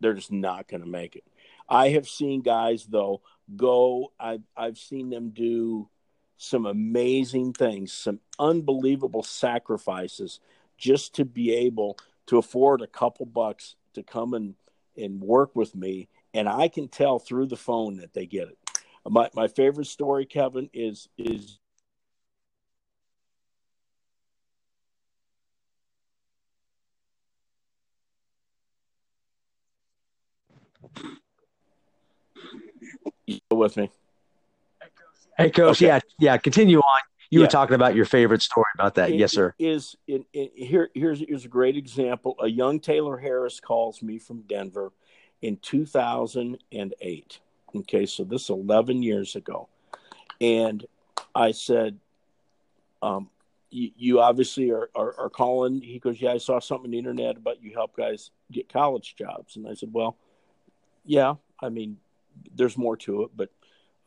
Speaker 3: They're just not gonna make it. I have seen guys though go. I've I've seen them do some amazing things, some unbelievable sacrifices just to be able to afford a couple bucks to come and, and work with me. And I can tell through the phone that they get it. My, my favorite story, Kevin, is, is with me?
Speaker 1: Hey, coach. Okay. Yeah, yeah. Continue on. You yeah. were talking about your favorite story about that.
Speaker 3: It,
Speaker 1: yes, sir.
Speaker 3: Is in, in, here? Here's here's a great example. A young Taylor Harris calls me from Denver in 2008. Okay, so this 11 years ago, and I said, um, you, you, obviously are, are, are calling. He goes, yeah, I saw something on the internet about you help guys get college jobs, and I said, well, yeah, I mean, there's more to it, but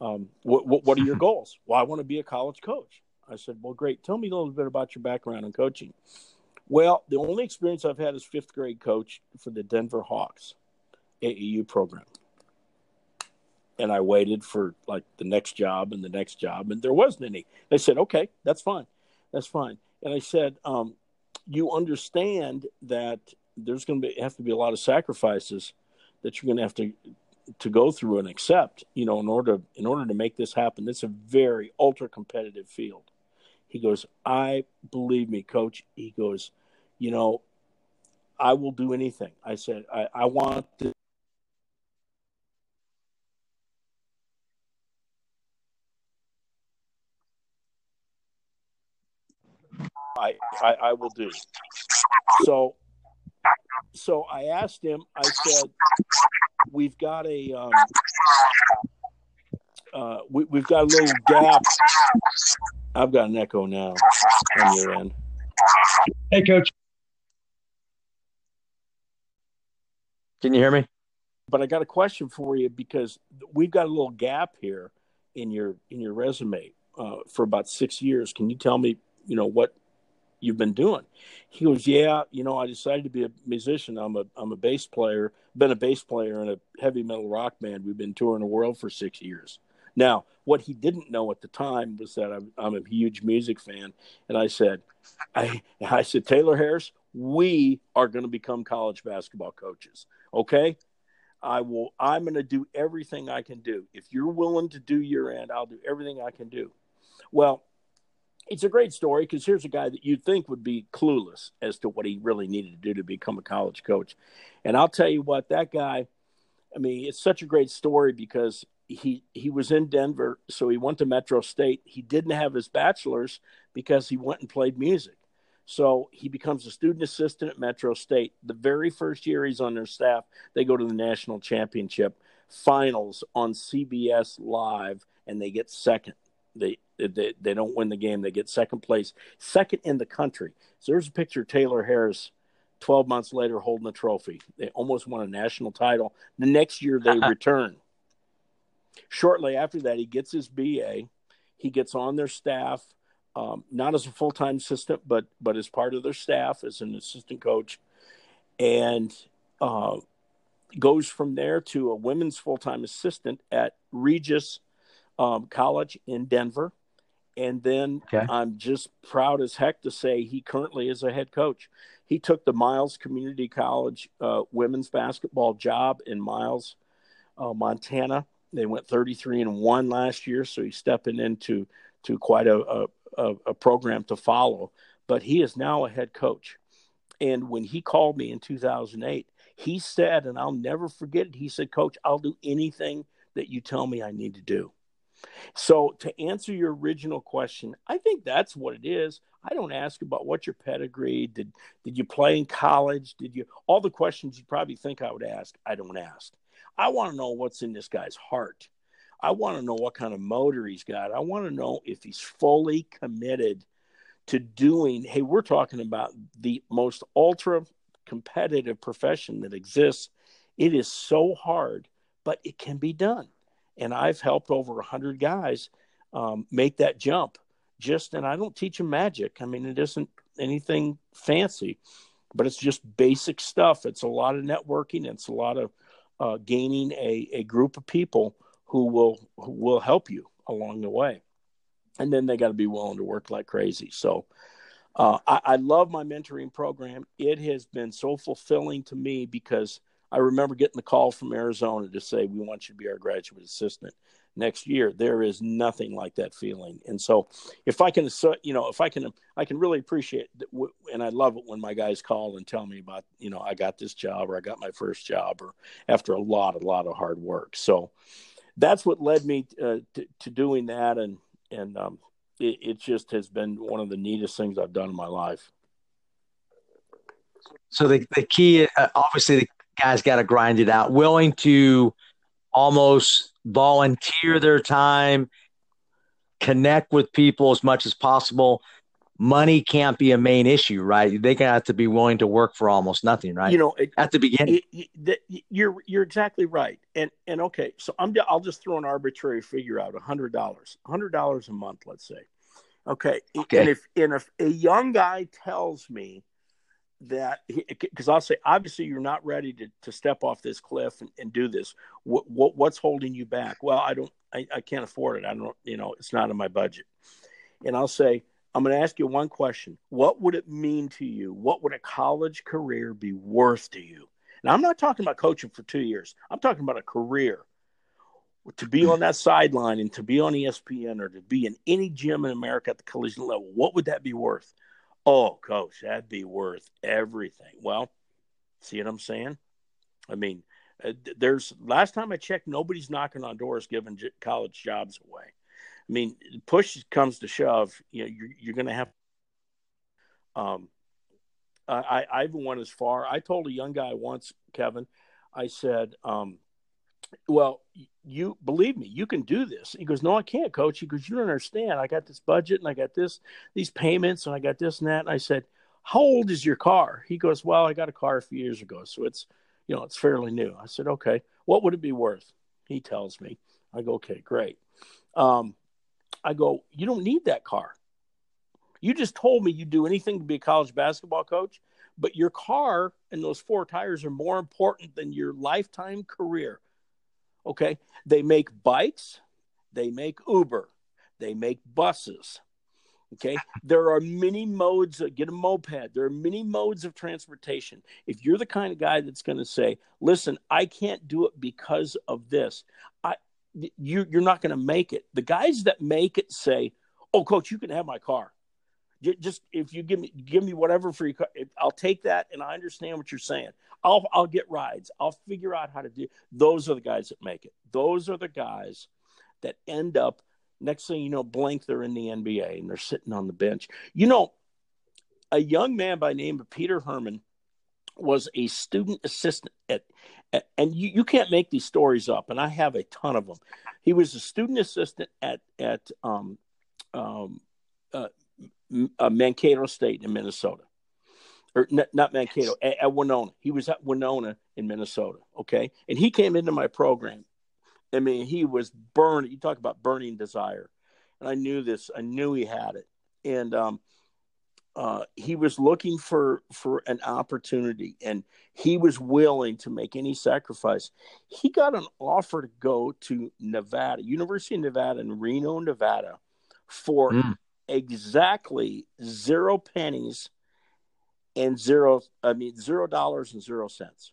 Speaker 3: um, what, what, what are your goals? Well, I want to be a college coach. I said, well, great. Tell me a little bit about your background in coaching. Well, the only experience I've had is fifth grade coach for the Denver Hawks AAU program. And I waited for like the next job and the next job, and there wasn't any. They said, okay, that's fine. That's fine. And I said, um, you understand that there's going to have to be a lot of sacrifices that you're going to have to to go through and accept, you know, in order in order to make this happen. It's a very ultra competitive field. He goes, I believe me, coach. He goes, you know, I will do anything. I said, I, I want to. I, I, I will do. So so I asked him, I said, we've got a um, uh, we, have got a little gap. I've got an echo now on your end.
Speaker 1: Hey, coach. Can you hear me?
Speaker 3: But I got a question for you because we've got a little gap here in your in your resume uh, for about six years. Can you tell me, you know, what you've been doing? He goes, yeah, you know, I decided to be a musician. I'm a I'm a bass player, been a bass player in a heavy metal rock band. We've been touring the world for six years. Now, what he didn't know at the time was that I'm, I'm a huge music fan, and I said, I I said Taylor Harris, we are going to become college basketball coaches. Okay, I will. I'm going to do everything I can do. If you're willing to do your end, I'll do everything I can do. Well, it's a great story because here's a guy that you'd think would be clueless as to what he really needed to do to become a college coach. And I'll tell you what, that guy, I mean, it's such a great story because he he was in Denver, so he went to Metro State. He didn't have his bachelor's because he went and played music. So he becomes a student assistant at Metro State. The very first year he's on their staff, they go to the national championship finals on CBS Live, and they get second. They they, they don't win the game. They get second place, second in the country. So there's a picture of Taylor Harris 12 months later holding the trophy. They almost won a national title. The next year they return. Shortly after that, he gets his BA. He gets on their staff, um, not as a full time assistant, but but as part of their staff as an assistant coach, and uh, goes from there to a women's full time assistant at Regis um, College in Denver. And then okay. I'm just proud as heck to say he currently is a head coach. He took the Miles Community College uh, women's basketball job in Miles, uh, Montana. They went 33 and one last year, so he's stepping into to quite a, a, a program to follow. But he is now a head coach. And when he called me in 2008, he said, and I'll never forget it, he said, Coach, I'll do anything that you tell me I need to do. So, to answer your original question, I think that's what it is. I don't ask about what your pedigree did. Did you play in college? Did you all the questions you probably think I would ask? I don't ask. I want to know what's in this guy's heart. I want to know what kind of motor he's got. I want to know if he's fully committed to doing. Hey, we're talking about the most ultra competitive profession that exists. It is so hard, but it can be done. And I've helped over 100 guys um, make that jump. Just, and I don't teach them magic. I mean, it isn't anything fancy, but it's just basic stuff. It's a lot of networking. It's a lot of uh, gaining a, a group of people who will who will help you along the way. And then they got to be willing to work like crazy. So, uh, I, I, love my mentoring program. It has been so fulfilling to me because I remember getting the call from Arizona to say, We want you to be our graduate assistant next year. There is nothing like that feeling. And so, if I can, you know, if I can, I can really appreciate that. And I love it when my guys call and tell me about, you know, I got this job or I got my first job or after a lot, a lot of hard work. So, that's what led me uh, to, to doing that. And, and, um, it, it just has been one of the neatest things I've done in my life.
Speaker 1: So the the key, uh, obviously, the guys got to grind it out. Willing to almost volunteer their time, connect with people as much as possible. Money can't be a main issue, right? They have to be willing to work for almost nothing, right?
Speaker 3: You know,
Speaker 1: it, at the beginning,
Speaker 3: it, you're you're exactly right. And and okay, so I'm I'll just throw an arbitrary figure out: a hundred dollars, hundred dollars a month, let's say. Okay. okay. And if and if a young guy tells me that because I'll say obviously you're not ready to, to step off this cliff and, and do this. What, what what's holding you back? Well, I don't I, I can't afford it. I don't you know it's not in my budget. And I'll say I'm going to ask you one question. What would it mean to you? What would a college career be worth to you? And I'm not talking about coaching for two years. I'm talking about a career to be on that sideline and to be on ESPN or to be in any gym in America at the collegiate level, what would that be worth? Oh, coach, that'd be worth everything. Well, see what I'm saying? I mean, uh, there's last time I checked, nobody's knocking on doors giving college jobs away. I mean, push comes to shove, you know, you're, you're going to have. Um, I, I even went as far. I told a young guy once, Kevin, I said, um, well, you believe me, you can do this. He goes, no, I can't, coach. He goes, you don't understand. I got this budget and I got this, these payments and I got this and that. And I said, how old is your car? He goes, well, I got a car a few years ago. So it's, you know, it's fairly new. I said, okay, what would it be worth? He tells me, I go, okay, great. Um, I go, you don't need that car. You just told me you'd do anything to be a college basketball coach, but your car and those four tires are more important than your lifetime career. Okay. They make bikes, they make Uber, they make buses. Okay. There are many modes, of, get a moped. There are many modes of transportation. If you're the kind of guy that's going to say, listen, I can't do it because of this, I, you, you're not going to make it. The guys that make it say, oh, coach, you can have my car just if you give me give me whatever for your car, I'll take that, and I understand what you're saying. I'll I'll get rides. I'll figure out how to do. Those are the guys that make it. Those are the guys that end up. Next thing you know, blank they're in the NBA and they're sitting on the bench. You know, a young man by name of Peter Herman was a student assistant at, at and you, you can't make these stories up, and I have a ton of them. He was a student assistant at at um, um, uh, uh, Mankato State in Minnesota or not, not Mankato, at, at Winona. He was at Winona in Minnesota. Okay, and he came into my program. I mean, he was burning. You talk about burning desire, and I knew this. I knew he had it, and um, uh, he was looking for for an opportunity, and he was willing to make any sacrifice. He got an offer to go to Nevada, University of Nevada in Reno, Nevada, for mm. exactly zero pennies and zero. I mean, zero dollars and zero cents,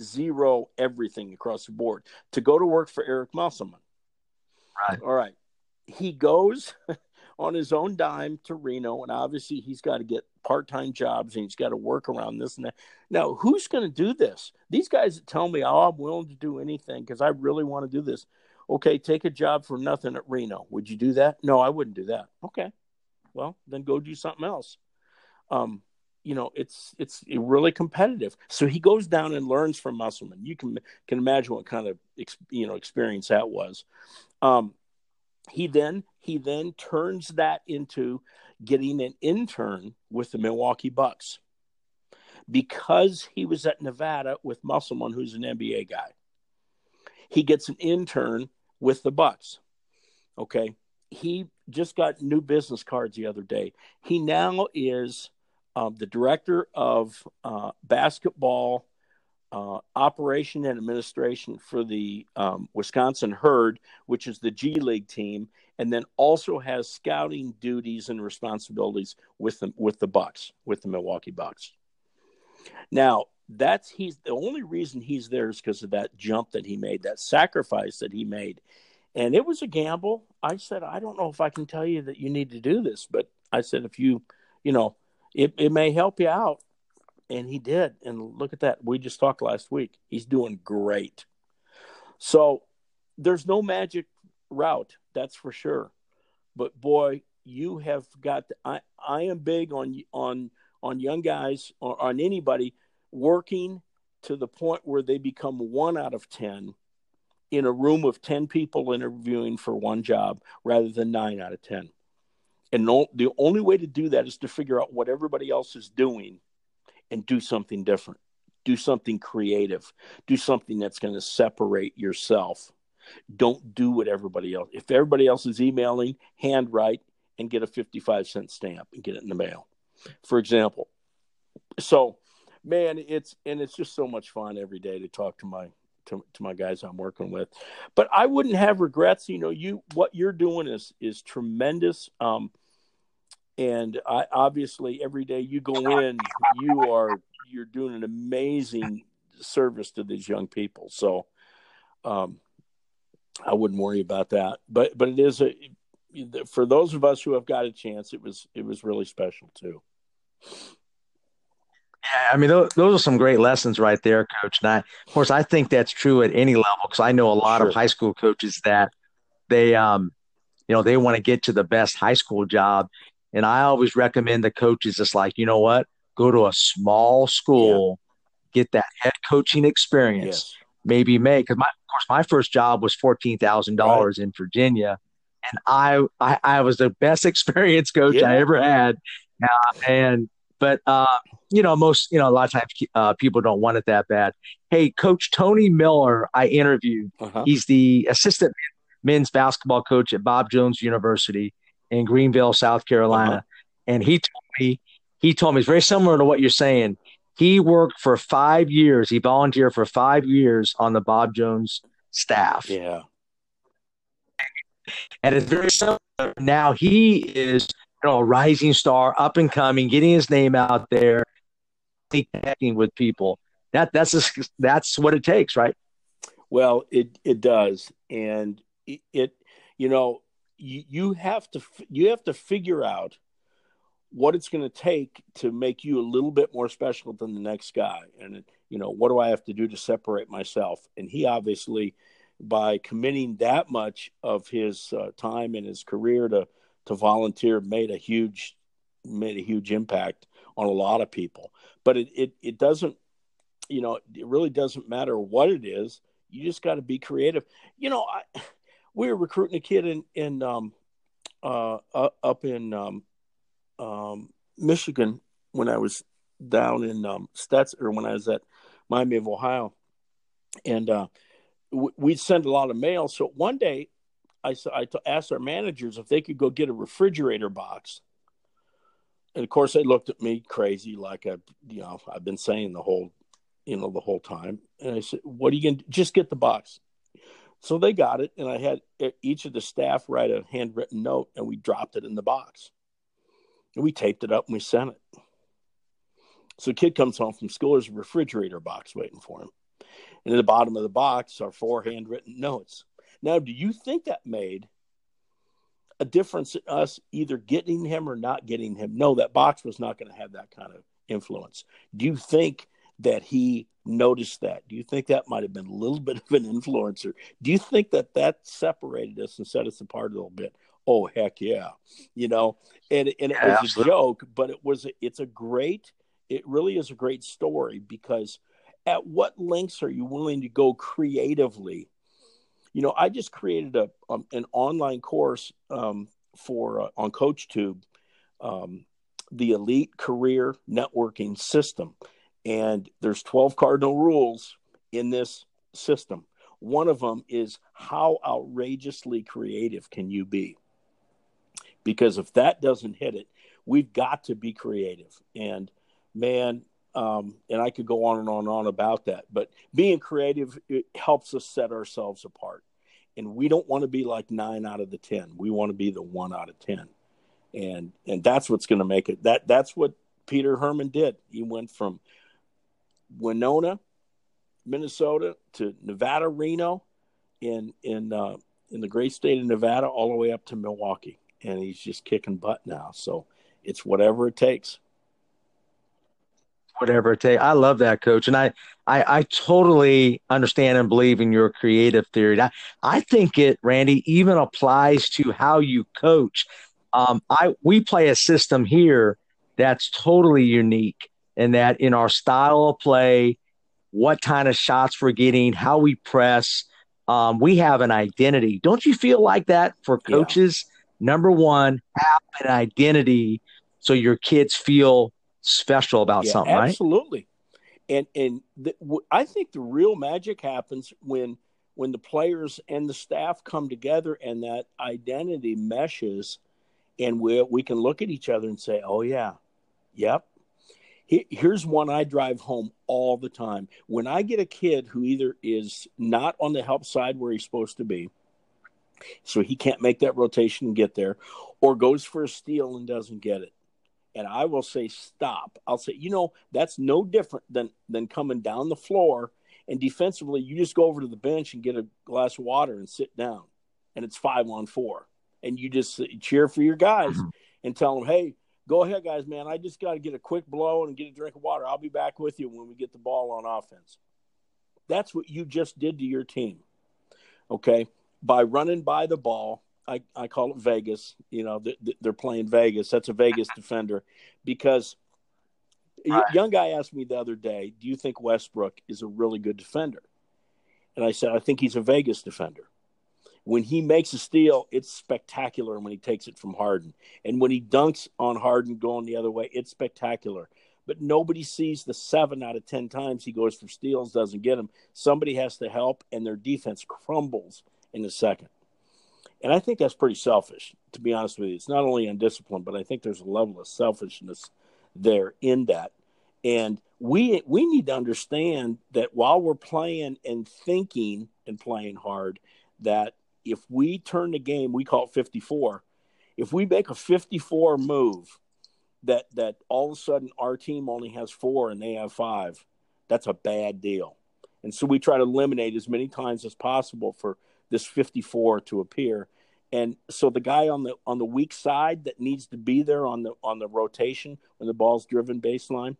Speaker 3: zero everything across the board to go to work for Eric Musselman.
Speaker 1: Right.
Speaker 3: All right. He goes on his own dime to Reno, and obviously he's got to get part-time jobs and he's got to work around this and that. Now, who's going to do this? These guys that tell me, "Oh, I'm willing to do anything because I really want to do this." Okay, take a job for nothing at Reno. Would you do that? No, I wouldn't do that. Okay, well then go do something else. Um, you know, it's it's really competitive. So he goes down and learns from Musselman. You can can imagine what kind of you know experience that was. Um, he then he then turns that into getting an intern with the Milwaukee Bucks because he was at Nevada with Musselman, who's an NBA guy. He gets an intern with the Bucks. Okay, he just got new business cards the other day. He now is um, the director of uh, basketball uh, operation and administration for the um, Wisconsin Herd, which is the G League team, and then also has scouting duties and responsibilities with the with the Bucks, with the Milwaukee Bucks. Now, that's he's the only reason he's there is because of that jump that he made, that sacrifice that he made. And it was a gamble. I said, I don't know if I can tell you that you need to do this, but I said, if you, you know, it, it may help you out and he did. And look at that. We just talked last week. He's doing great. So there's no magic route, that's for sure. But boy, you have got. To, I I am big on on on young guys or on anybody working to the point where they become one out of ten in a room of 10 people interviewing for one job rather than nine out of 10. And no, the only way to do that is to figure out what everybody else is doing and do something different. Do something creative. Do something that's going to separate yourself. Don't do what everybody else. If everybody else is emailing, handwrite and get a 55 cent stamp and get it in the mail. For example. So, man, it's and it's just so much fun every day to talk to my to, to my guys I'm working with. But I wouldn't have regrets. You know, you what you're doing is is tremendous. Um, and I, obviously every day you go in you are you're doing an amazing service to these young people so um, i wouldn't worry about that but but it is a for those of us who have got a chance it was it was really special too
Speaker 1: yeah, I mean, those, those are some great lessons right there, Coach. And I, of course, I think that's true at any level because I know a lot sure. of high school coaches that they, um, you know, they want to get to the best high school job, and I always recommend the coaches just like, you know what? Go to a small school, yeah. get that head coaching experience, yes. maybe make because my of course my first job was fourteen thousand right. dollars in Virginia. And I, I, I was the best experience coach yeah. I ever had. Uh, and but uh, you know, most you know, a lot of times uh, people don't want it that bad. Hey, Coach Tony Miller, I interviewed. Uh-huh. He's the assistant men's basketball coach at Bob Jones University in Greenville, South Carolina, uh-huh. and he told me he told me it's very similar to what you're saying. He worked for five years. He volunteered for five years on the Bob Jones staff.
Speaker 3: Yeah,
Speaker 1: and it's very similar. Now he is you know a rising star, up and coming, getting his name out there, connecting with people. That that's a, that's what it takes, right?
Speaker 3: Well, it it does, and it, it you know you, have to you have to figure out what it's going to take to make you a little bit more special than the next guy. And you know what do i have to do to separate myself? And he obviously by committing that much of his uh, time and his career to to volunteer made a huge made a huge impact on a lot of people. But it it, it doesn't you know it really doesn't matter what it is. You just got to be creative. You know i we were recruiting a kid in in um, uh, uh, up in um, um, Michigan when I was down in um, or when I was at Miami of Ohio, and uh, we'd send a lot of mail. So one day, I, I asked our managers if they could go get a refrigerator box. And of course, they looked at me crazy, like I, you know, I've been saying the whole, you know, the whole time. And I said, "What are you going to just get the box?" So they got it, and I had each of the staff write a handwritten note, and we dropped it in the box. And we taped it up and we sent it. So kid comes home from school, there's a refrigerator box waiting for him. And at the bottom of the box are four handwritten notes. Now, do you think that made a difference in us either getting him or not getting him? No, that box was not going to have that kind of influence. Do you think that he noticed that? Do you think that might have been a little bit of an influencer? Do you think that that separated us and set us apart a little bit? Oh heck yeah, you know, and and it was Absolutely. a joke, but it was a, it's a great, it really is a great story because at what lengths are you willing to go creatively? You know, I just created a um, an online course um, for uh, on CoachTube, um, the Elite Career Networking System, and there's 12 cardinal rules in this system. One of them is how outrageously creative can you be? Because if that doesn't hit it, we've got to be creative. And man, um, and I could go on and on and on about that, but being creative helps us set ourselves apart. And we don't want to be like nine out of the ten. We want to be the one out of ten, and and that's what's going to make it. That that's what Peter Herman did. He went from Winona, Minnesota to Nevada, Reno, in in uh, in the great state of Nevada, all the way up to Milwaukee, and he's just kicking butt now. So it's whatever it takes.
Speaker 1: Whatever it takes. I love that, coach, and I, I I totally understand and believe in your creative theory. I I think it, Randy, even applies to how you coach. Um, I we play a system here that's totally unique and that in our style of play, what kind of shots we're getting, how we press, um, we have an identity. Don't you feel like that for coaches? Yeah. Number one, have an identity so your kids feel special about yeah, something,
Speaker 3: absolutely. right? And and the, I think the real magic happens when when the players and the staff come together and that identity meshes, and we we can look at each other and say, "Oh yeah, yep, here's one I drive home all the time. When I get a kid who either is not on the help side where he's supposed to be, so he can't make that rotation and get there, or goes for a steal and doesn't get it. And I will say, stop. I'll say, you know, that's no different than than coming down the floor and defensively, you just go over to the bench and get a glass of water and sit down, and it's five on four, and you just cheer for your guys mm-hmm. and tell them, hey, go ahead, guys, man. I just got to get a quick blow and get a drink of water. I'll be back with you when we get the ball on offense. That's what you just did to your team. Okay. By running by the ball, I, I call it Vegas. You know, they're playing Vegas. That's a Vegas defender because right. young guy asked me the other day, Do you think Westbrook is a really good defender? And I said, I think he's a Vegas defender. When he makes a steal, it's spectacular when he takes it from Harden. And when he dunks on Harden going the other way, it's spectacular. But nobody sees the seven out of 10 times he goes for steals, doesn't get them. Somebody has to help, and their defense crumbles in a second. And I think that's pretty selfish, to be honest with you. It's not only undisciplined, but I think there's a level of selfishness there in that. And we we need to understand that while we're playing and thinking and playing hard, that if we turn the game, we call it 54. If we make a 54 move that that all of a sudden our team only has four and they have five, that's a bad deal. And so we try to eliminate as many times as possible for this 54 to appear. And so the guy on the on the weak side that needs to be there on the on the rotation when the ball's driven baseline,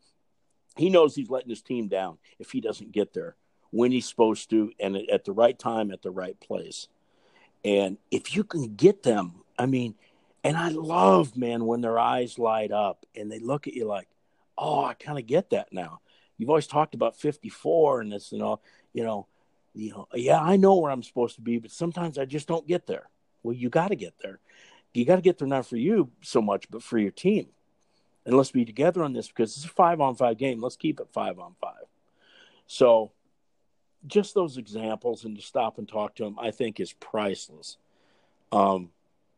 Speaker 3: he knows he's letting his team down if he doesn't get there when he's supposed to and at the right time at the right place. And if you can get them, I mean, and I love, man, when their eyes light up and they look at you like, oh, I kind of get that now. You've always talked about 54 and this and all, you know, you know, yeah, I know where I'm supposed to be, but sometimes I just don't get there. Well, you got to get there. You got to get there not for you so much, but for your team. and let's be together on this because it's a five on five game. Let's keep it five on five. So, just those examples and to stop and talk to them, I think is priceless. Um,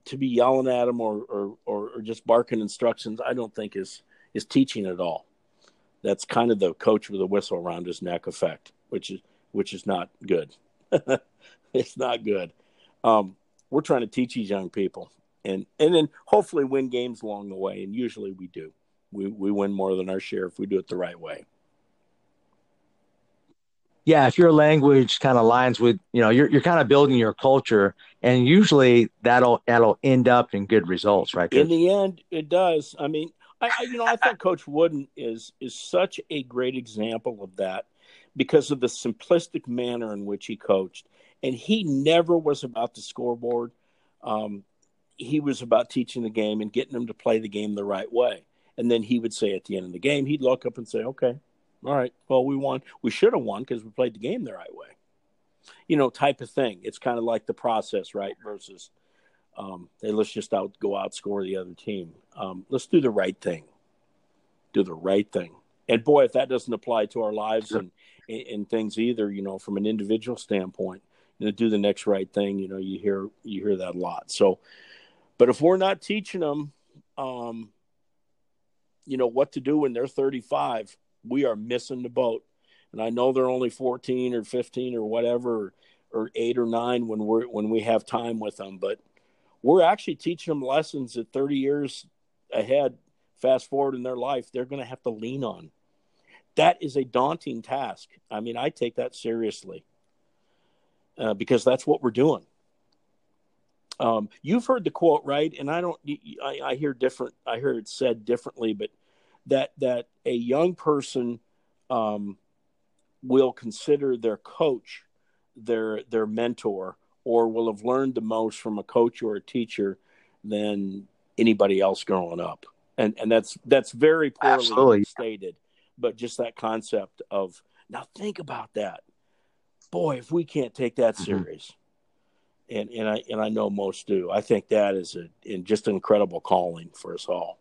Speaker 3: to be yelling at them or, or, or, or just barking instructions, I don't think is is teaching at all. That's kind of the coach with a whistle around his neck effect, which is which is not good. it's not good. Um, we're trying to teach these young people, and and then hopefully win games along the way. And usually we do. We we win more than our share if we do it the right way.
Speaker 1: Yeah, if your language kind of lines with, you know, you're you're kind of building your culture, and usually that'll that'll end up in good results, right?
Speaker 3: In the end, it does. I mean, I, I you know I think Coach Wooden is is such a great example of that because of the simplistic manner in which he coached, and he never was about the scoreboard. Um, he was about teaching the game and getting them to play the game the right way. And then he would say at the end of the game, he'd look up and say, "Okay, all right, well, we won. We should have won because we played the game the right way." You know, type of thing. It's kind of like the process, right? Versus, um, hey, let's just out go outscore the other team. Um, let's do the right thing. Do the right thing. And boy, if that doesn't apply to our lives and and things either, you know, from an individual standpoint, you know, do the next right thing. You know, you hear you hear that a lot. So, but if we're not teaching them, um, you know, what to do when they're 35, we are missing the boat. And I know they're only 14 or 15 or whatever, or, eight or nine when we're when we have time with them. But we're actually teaching them lessons that 30 years ahead, fast forward in their life, they're going to have to lean on. That is a daunting task. I mean, I take that seriously uh, because that's what we're doing. Um, you've heard the quote, right? And I don't, I, I hear different, I hear it said differently, but that, that a young person, um, will consider their coach their, their mentor or will have learned the most from a coach or a teacher than anybody else growing up. And, and that's, that's very poorly Absolutely. stated, but just that concept of, now think about that. Boy, if we can't take that mm-hmm. serious, and and I and I know most do. I think that is a in just an incredible calling for us all.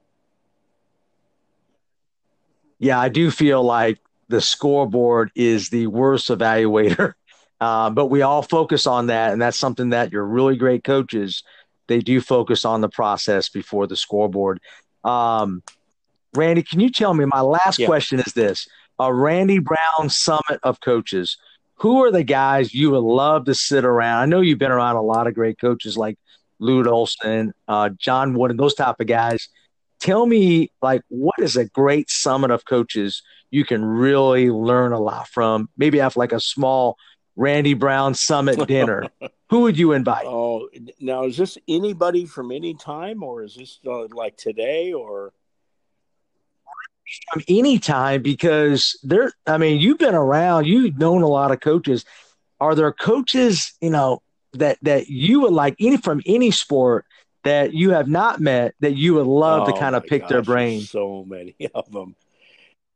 Speaker 1: Yeah, I do feel like the scoreboard is the worst evaluator, uh, but we all focus on that, and that's something that your really great coaches they do focus on the process before the scoreboard. Um, Randy, can you tell me? My last yeah. question is this: A Randy Brown Summit of Coaches who are the guys you would love to sit around? I know you've been around a lot of great coaches like Lute Olson, uh, John Wooden, those type of guys. Tell me, like, what is a great summit of coaches you can really learn a lot from? Maybe have like a small Randy Brown summit dinner. Who would you invite?
Speaker 3: Oh, now is this anybody from any time, or is this uh, like today, or?
Speaker 1: from any time because there I mean, you've been around, you've known a lot of coaches. Are there coaches, you know, that that you would like any from any sport that you have not met that you would love oh to kind of pick gosh, their brain?
Speaker 3: So many of them.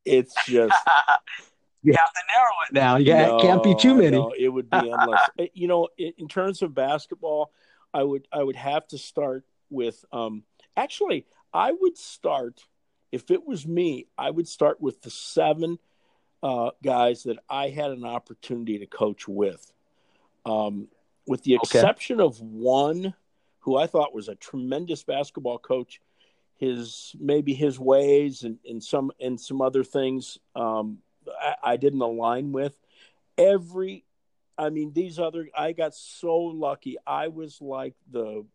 Speaker 3: It's just
Speaker 1: you have to narrow it now. Yeah, no, it can't be too many. No,
Speaker 3: it would be endless. you know, in terms of basketball, I would I would have to start with um actually I would start if it was me, I would start with the seven uh, guys that I had an opportunity to coach with. Um, with the exception okay. of one who I thought was a tremendous basketball coach, his maybe his ways and, and some and some other things um, I, I didn't align with. Every, I mean, these other I got so lucky. I was like the,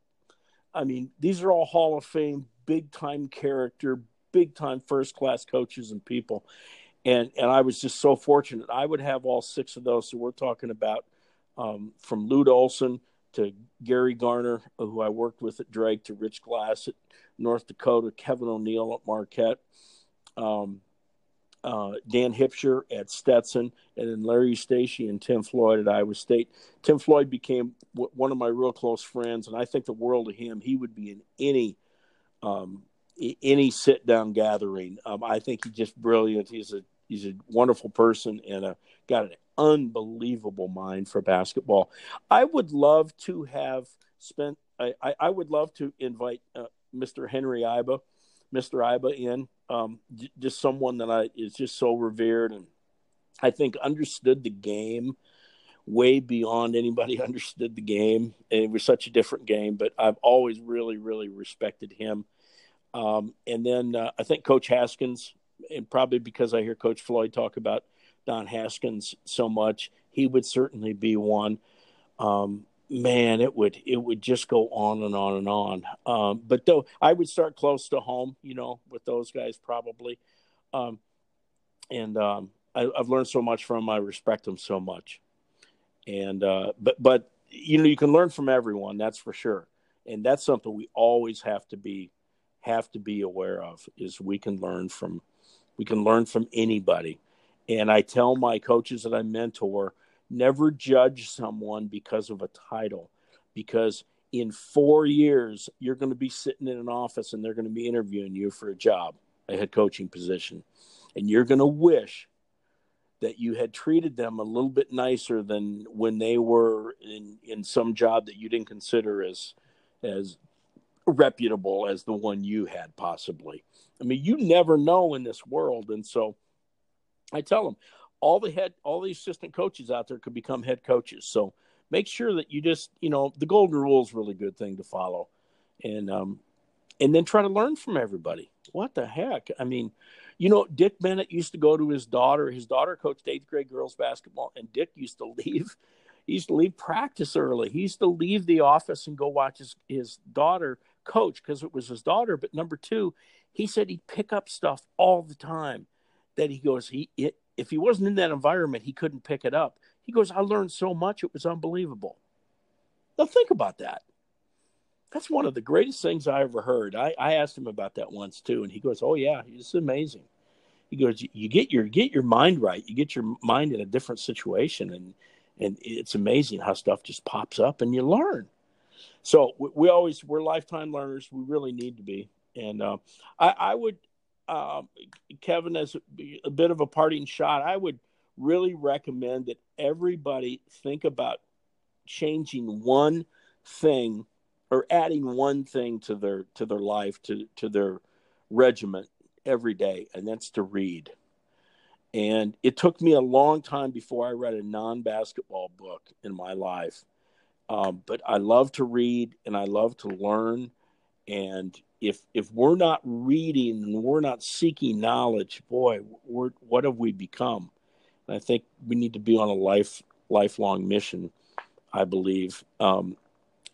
Speaker 3: I mean, these are all Hall of Fame, big time character, big time first class coaches and people. And and I was just so fortunate. I would have all six of those. So we're talking about um, from Lute Olson to Gary Garner, who I worked with at Drake, to Rich Glas at North Dakota, Kevin O'Neill at Marquette, um, uh, Dan Hipsher at Stetson, and then Larry Eustachy and Tim Floyd at Iowa State. Tim Floyd became w- one of my real close friends, and I think the world of him. He would be in any um, any sit down gathering. Um, I think he's just brilliant. He's a he's a wonderful person and a, got an unbelievable mind for basketball. I would love to have spent. I, I, I would love to invite uh, Mr. Henry Iba, Mr. Iba in Um, just someone that I is just so revered and I think understood the game way beyond anybody understood the game. And it was such a different game, but I've always really, really respected him. Um, and then uh, I think Coach Haskins, and probably because I hear Coach Floyd talk about Don Haskins so much, he would certainly be one. Um, man, it would it would just go on and on and on. Um, but though I would start close to home, you know, with those guys probably. Um, and um, I, have learned so much from them. I respect them so much. And uh, but but you know you can learn from everyone. That's for sure. And that's something we always have to be have to be aware of is we can learn from we can learn from anybody. And I tell my coaches that I mentor, never judge someone because of a title, because in four years you're going to be sitting in an office and they're going to be interviewing you for a job, a head coaching position, and you're going to wish that you had treated them a little bit nicer than when they were in in some job that you didn't consider as as reputable as the one you had possibly. I mean, you never know in this world, and so I tell them all the head, all the assistant coaches out there could become head coaches. So make sure that you just, you know, the golden rule is really good thing to follow, and um, and then try to learn from everybody. What the heck? I mean, you know, Dick Bennett used to go to his daughter. His daughter coached eighth grade girls basketball, and Dick used to leave. He used to leave practice early. He used to leave the office and go watch his, his daughter coach because it was his daughter. But number two, he said he'd pick up stuff all the time that he goes, he it, if he wasn't in that environment, he couldn't pick it up. He goes, I learned so much, it was unbelievable. Now think about that. That's one of the greatest things I ever heard. I, I asked him about that once too, and he goes, "Oh yeah, it's amazing." He goes, you, "You get your get your mind right. You get your mind in a different situation, and and it's amazing how stuff just pops up, and you learn." So we, we always we're lifetime learners. We really need to be, and uh, I, I would, uh, Kevin, as a, a bit of a parting shot, I would really recommend that everybody think about changing one thing or adding one thing to their to their life to to their regiment every day and that's to read. And it took me a long time before i read a non-basketball book in my life. Um, but i love to read and i love to learn and if if we're not reading and we're not seeking knowledge boy what have we become and i think we need to be on a life lifelong mission i believe um,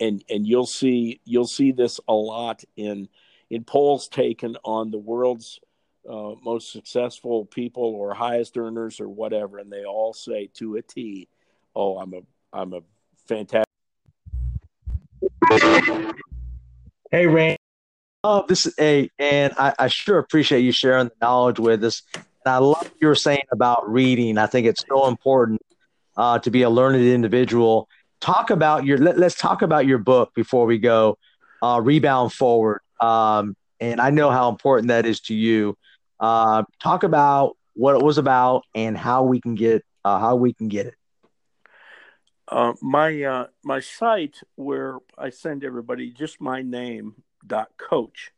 Speaker 3: and and you'll see you'll see this a lot in in polls taken on the world's uh, most successful people or highest earners or whatever, and they all say to a T, "Oh, I'm a I'm a fantastic."
Speaker 1: Hey, Rain. Oh, this is a, and I, I sure appreciate you sharing the knowledge with us. And I love what you were saying about reading. I think it's so important uh, to be a learned individual talk about your let, us talk about your book before we go uh, rebound forward um, and i know how important that is to you uh, talk about what it was about and how we can get uh, how we can get it
Speaker 3: uh, my uh, my site where i send everybody just my name dot coach.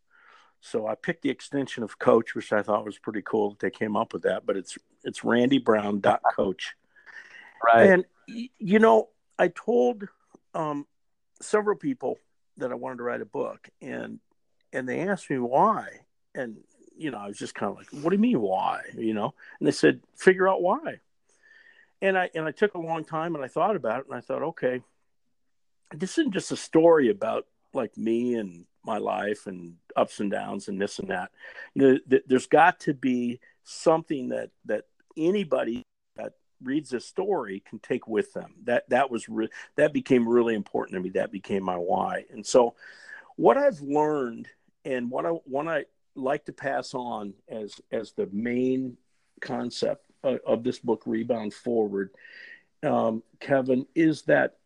Speaker 3: So i picked the extension of coach which i thought was pretty cool that they came up with that but it's it's randy brown dot coach. Right. And you know I told um, several people that I wanted to write a book, and and they asked me why, and you know I was just kind of like, "What do you mean why?" You know, and they said, "Figure out why." And I and I took a long time, and I thought about it, and I thought, okay, this isn't just a story about like me and my life and ups and downs and this and that. You know, th- there's got to be something that that anybody that reads this story can take with them. That that was re- that became really important to me. That became my why. And so, what I've learned and what I what I like to pass on as as the main concept of, of this book, Rebound Forward, um, Kevin, is that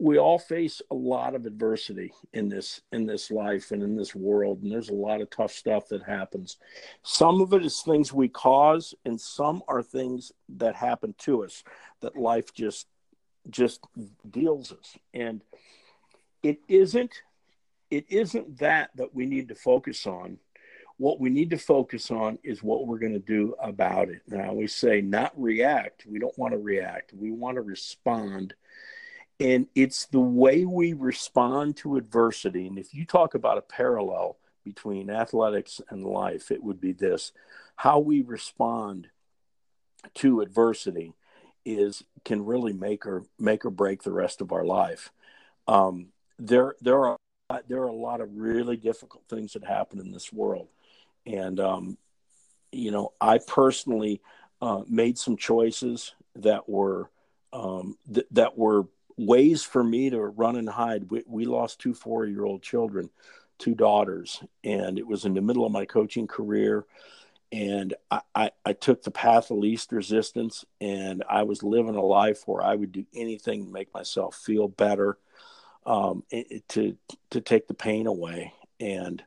Speaker 3: we all face a lot of adversity in this in this life and in this world and there's a lot of tough stuff that happens. Some of it is things we cause and some are things that happen to us that life just just deals us. And it isn't it isn't that that we need to focus on what we need to focus on is what we're going to do about it. Now, we say not react. We don't want to react. We want to respond. And it's the way we respond to adversity. And if you talk about a parallel between athletics and life, it would be this how we respond to adversity is can really make or make or break the rest of our life. Um, there, there are there are a lot of really difficult things that happen in this world, and um, you know, I personally uh, made some choices that were um, th- that were ways for me to run and hide. We, we lost two four year old children, two daughters, and it was in the middle of my coaching career. And I, I, I took the path of least resistance, and I was living a life where I would do anything to make myself feel better, um, it, to to take the pain away. And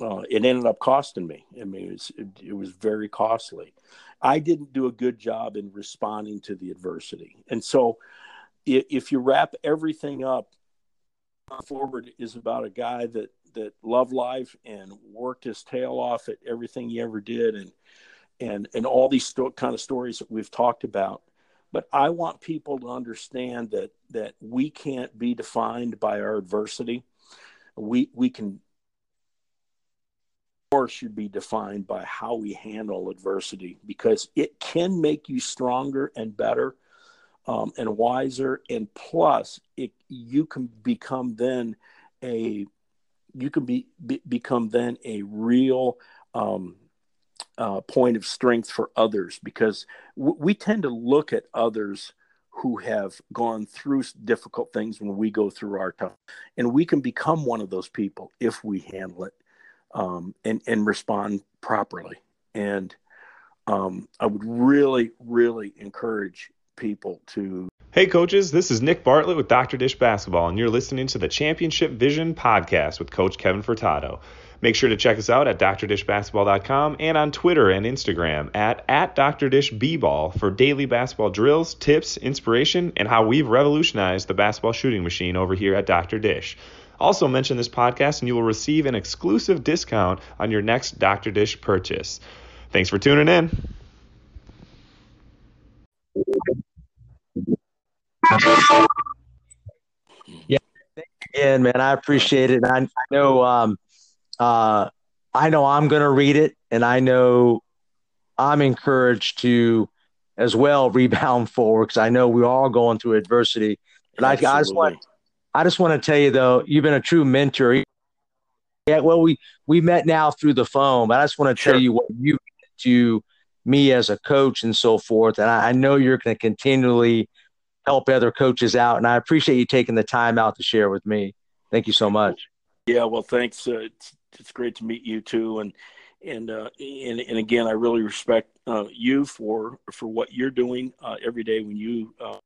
Speaker 3: uh, it ended up costing me. I mean, it was, it, it, was very costly. I didn't do a good job in responding to the adversity. And so, if, if you wrap everything up, forward is about a guy that that loved life and worked his tail off at everything he ever did, and and and all these sto- kind of stories that we've talked about. But I want people to understand that that we can't be defined by our adversity. We we can or should be defined by how we handle adversity because it can make you stronger and better um, and wiser. And plus it you can become then a you can be, be become then a real um, uh, point of strength for others because w- we tend to look at others who have gone through difficult things when we go through our time and we can become one of those people if we handle it um, and and respond properly. And um, I would really, really encourage people to.
Speaker 7: Hey, coaches, this is Nick Bartlett with Dr. Dish Basketball, and you're listening to the Championship Vision podcast with Coach Kevin Furtado. Make sure to check us out at drdishbasketball.com and on Twitter and Instagram at, at drdishbball for daily basketball drills, tips, inspiration, and how we've revolutionized the basketball shooting machine over here at Dr. Dish. Also, mention this podcast and you will receive an exclusive discount on your next Dr. Dish purchase. Thanks for tuning in.
Speaker 1: Yeah, again, man, I appreciate it. I, I know, um, uh, I know I'm going to read it, and I know I'm encouraged to as well rebound forward because I know we're all going through adversity. But I, I just want I just want to tell you though, you've been a true mentor. Yeah, well, we we met now through the phone, but I just want to sure. tell you what you to me as a coach and so forth. And I, I know you're going to continually help other coaches out, and I appreciate you taking the time out to share with me. Thank you so much.
Speaker 3: Yeah, well, thanks. Uh, it's, it's great to meet you too, and and uh, and, and again, I really respect uh, you for for what you're doing uh, every day when you uh,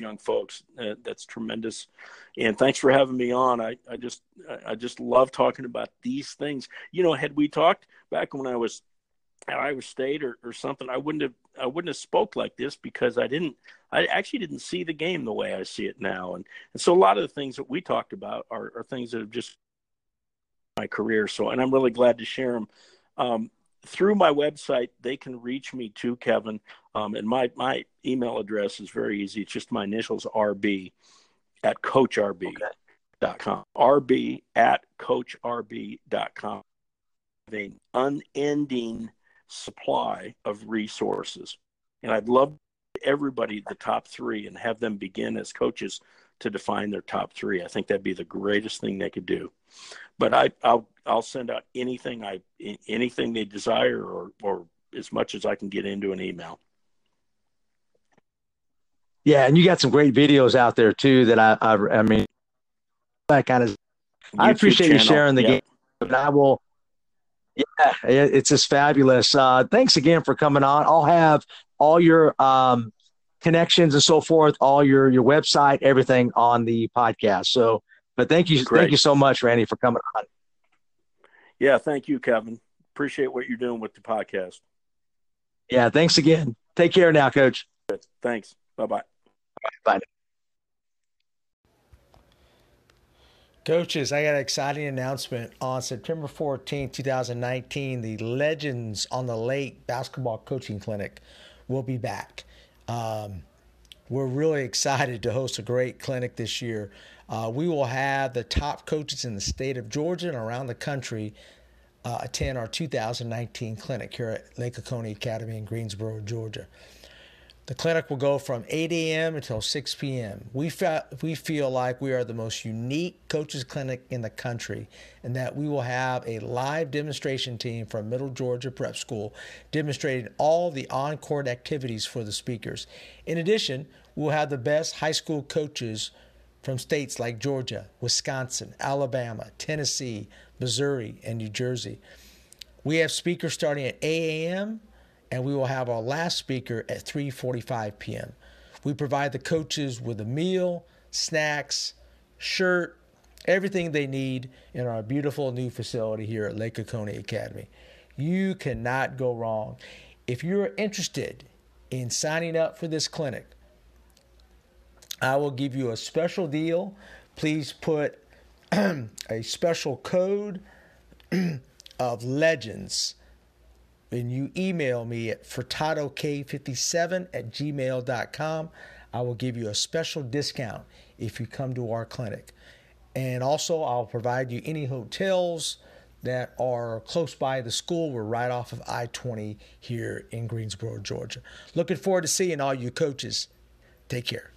Speaker 3: young folks. Uh, that's tremendous. And thanks for having me on. I, I just I just love talking about these things. You know, had we talked back when I was at Iowa State or, or something, I wouldn't have I wouldn't have spoke like this because I didn't I actually didn't see the game the way I see it now. And and so a lot of the things that we talked about are, are things that have just my career. So and I'm really glad to share them. Um, through my website, they can reach me too, Kevin. Um, and my, my email address is very easy. It's just my initials, RB at coachrb.com. RB at coachrb.com. An unending supply of resources. And I'd love everybody the top three and have them begin as coaches to define their top three. I think that'd be the greatest thing they could do. But I, I'll I'll send out anything I anything they desire or or as much as I can get into an email.
Speaker 1: Yeah, and you got some great videos out there too. That I I, I mean that kind of. YouTube I appreciate channel. you sharing the yeah. game. And I will. Yeah, it's just fabulous. Uh, thanks again for coming on. I'll have all your um, connections and so forth, all your your website, everything on the podcast. So, but thank you, Great. thank you so much, Randy, for coming on.
Speaker 3: Yeah, thank you, Kevin. Appreciate what you're doing with the podcast.
Speaker 1: Yeah, thanks again. Take care now, Coach.
Speaker 3: Thanks. Bye bye.
Speaker 1: Bye. Coaches, I got an exciting announcement. On September 14, 2019, the Legends on the Lake Basketball Coaching Clinic will be back. Um, we're really excited to host a great clinic this year. Uh, we will have the top coaches in the state of Georgia and around the country uh, attend our 2019 clinic here at Lake Oconee Academy in Greensboro, Georgia. The clinic will go from 8 a.m. until 6 p.m. We, fe- we feel like we are the most unique coaches clinic in the country and that we will have a live demonstration team from Middle Georgia Prep School demonstrating all the on court activities for the speakers. In addition, we'll have the best high school coaches from states like Georgia, Wisconsin, Alabama, Tennessee, Missouri, and New Jersey. We have speakers starting at 8 a.m and we will have our last speaker at 3:45 p.m. We provide the coaches with a meal, snacks, shirt, everything they need in our beautiful new facility here at Lake Oconee Academy. You cannot go wrong. If you're interested in signing up for this clinic, I will give you a special deal. Please put a special code of legends and you email me at furtadok57 at gmail.com, I will give you a special discount if you come to our clinic. And also, I'll provide you any hotels that are close by the school. We're right off of I 20 here in Greensboro, Georgia. Looking forward to seeing all you coaches. Take care.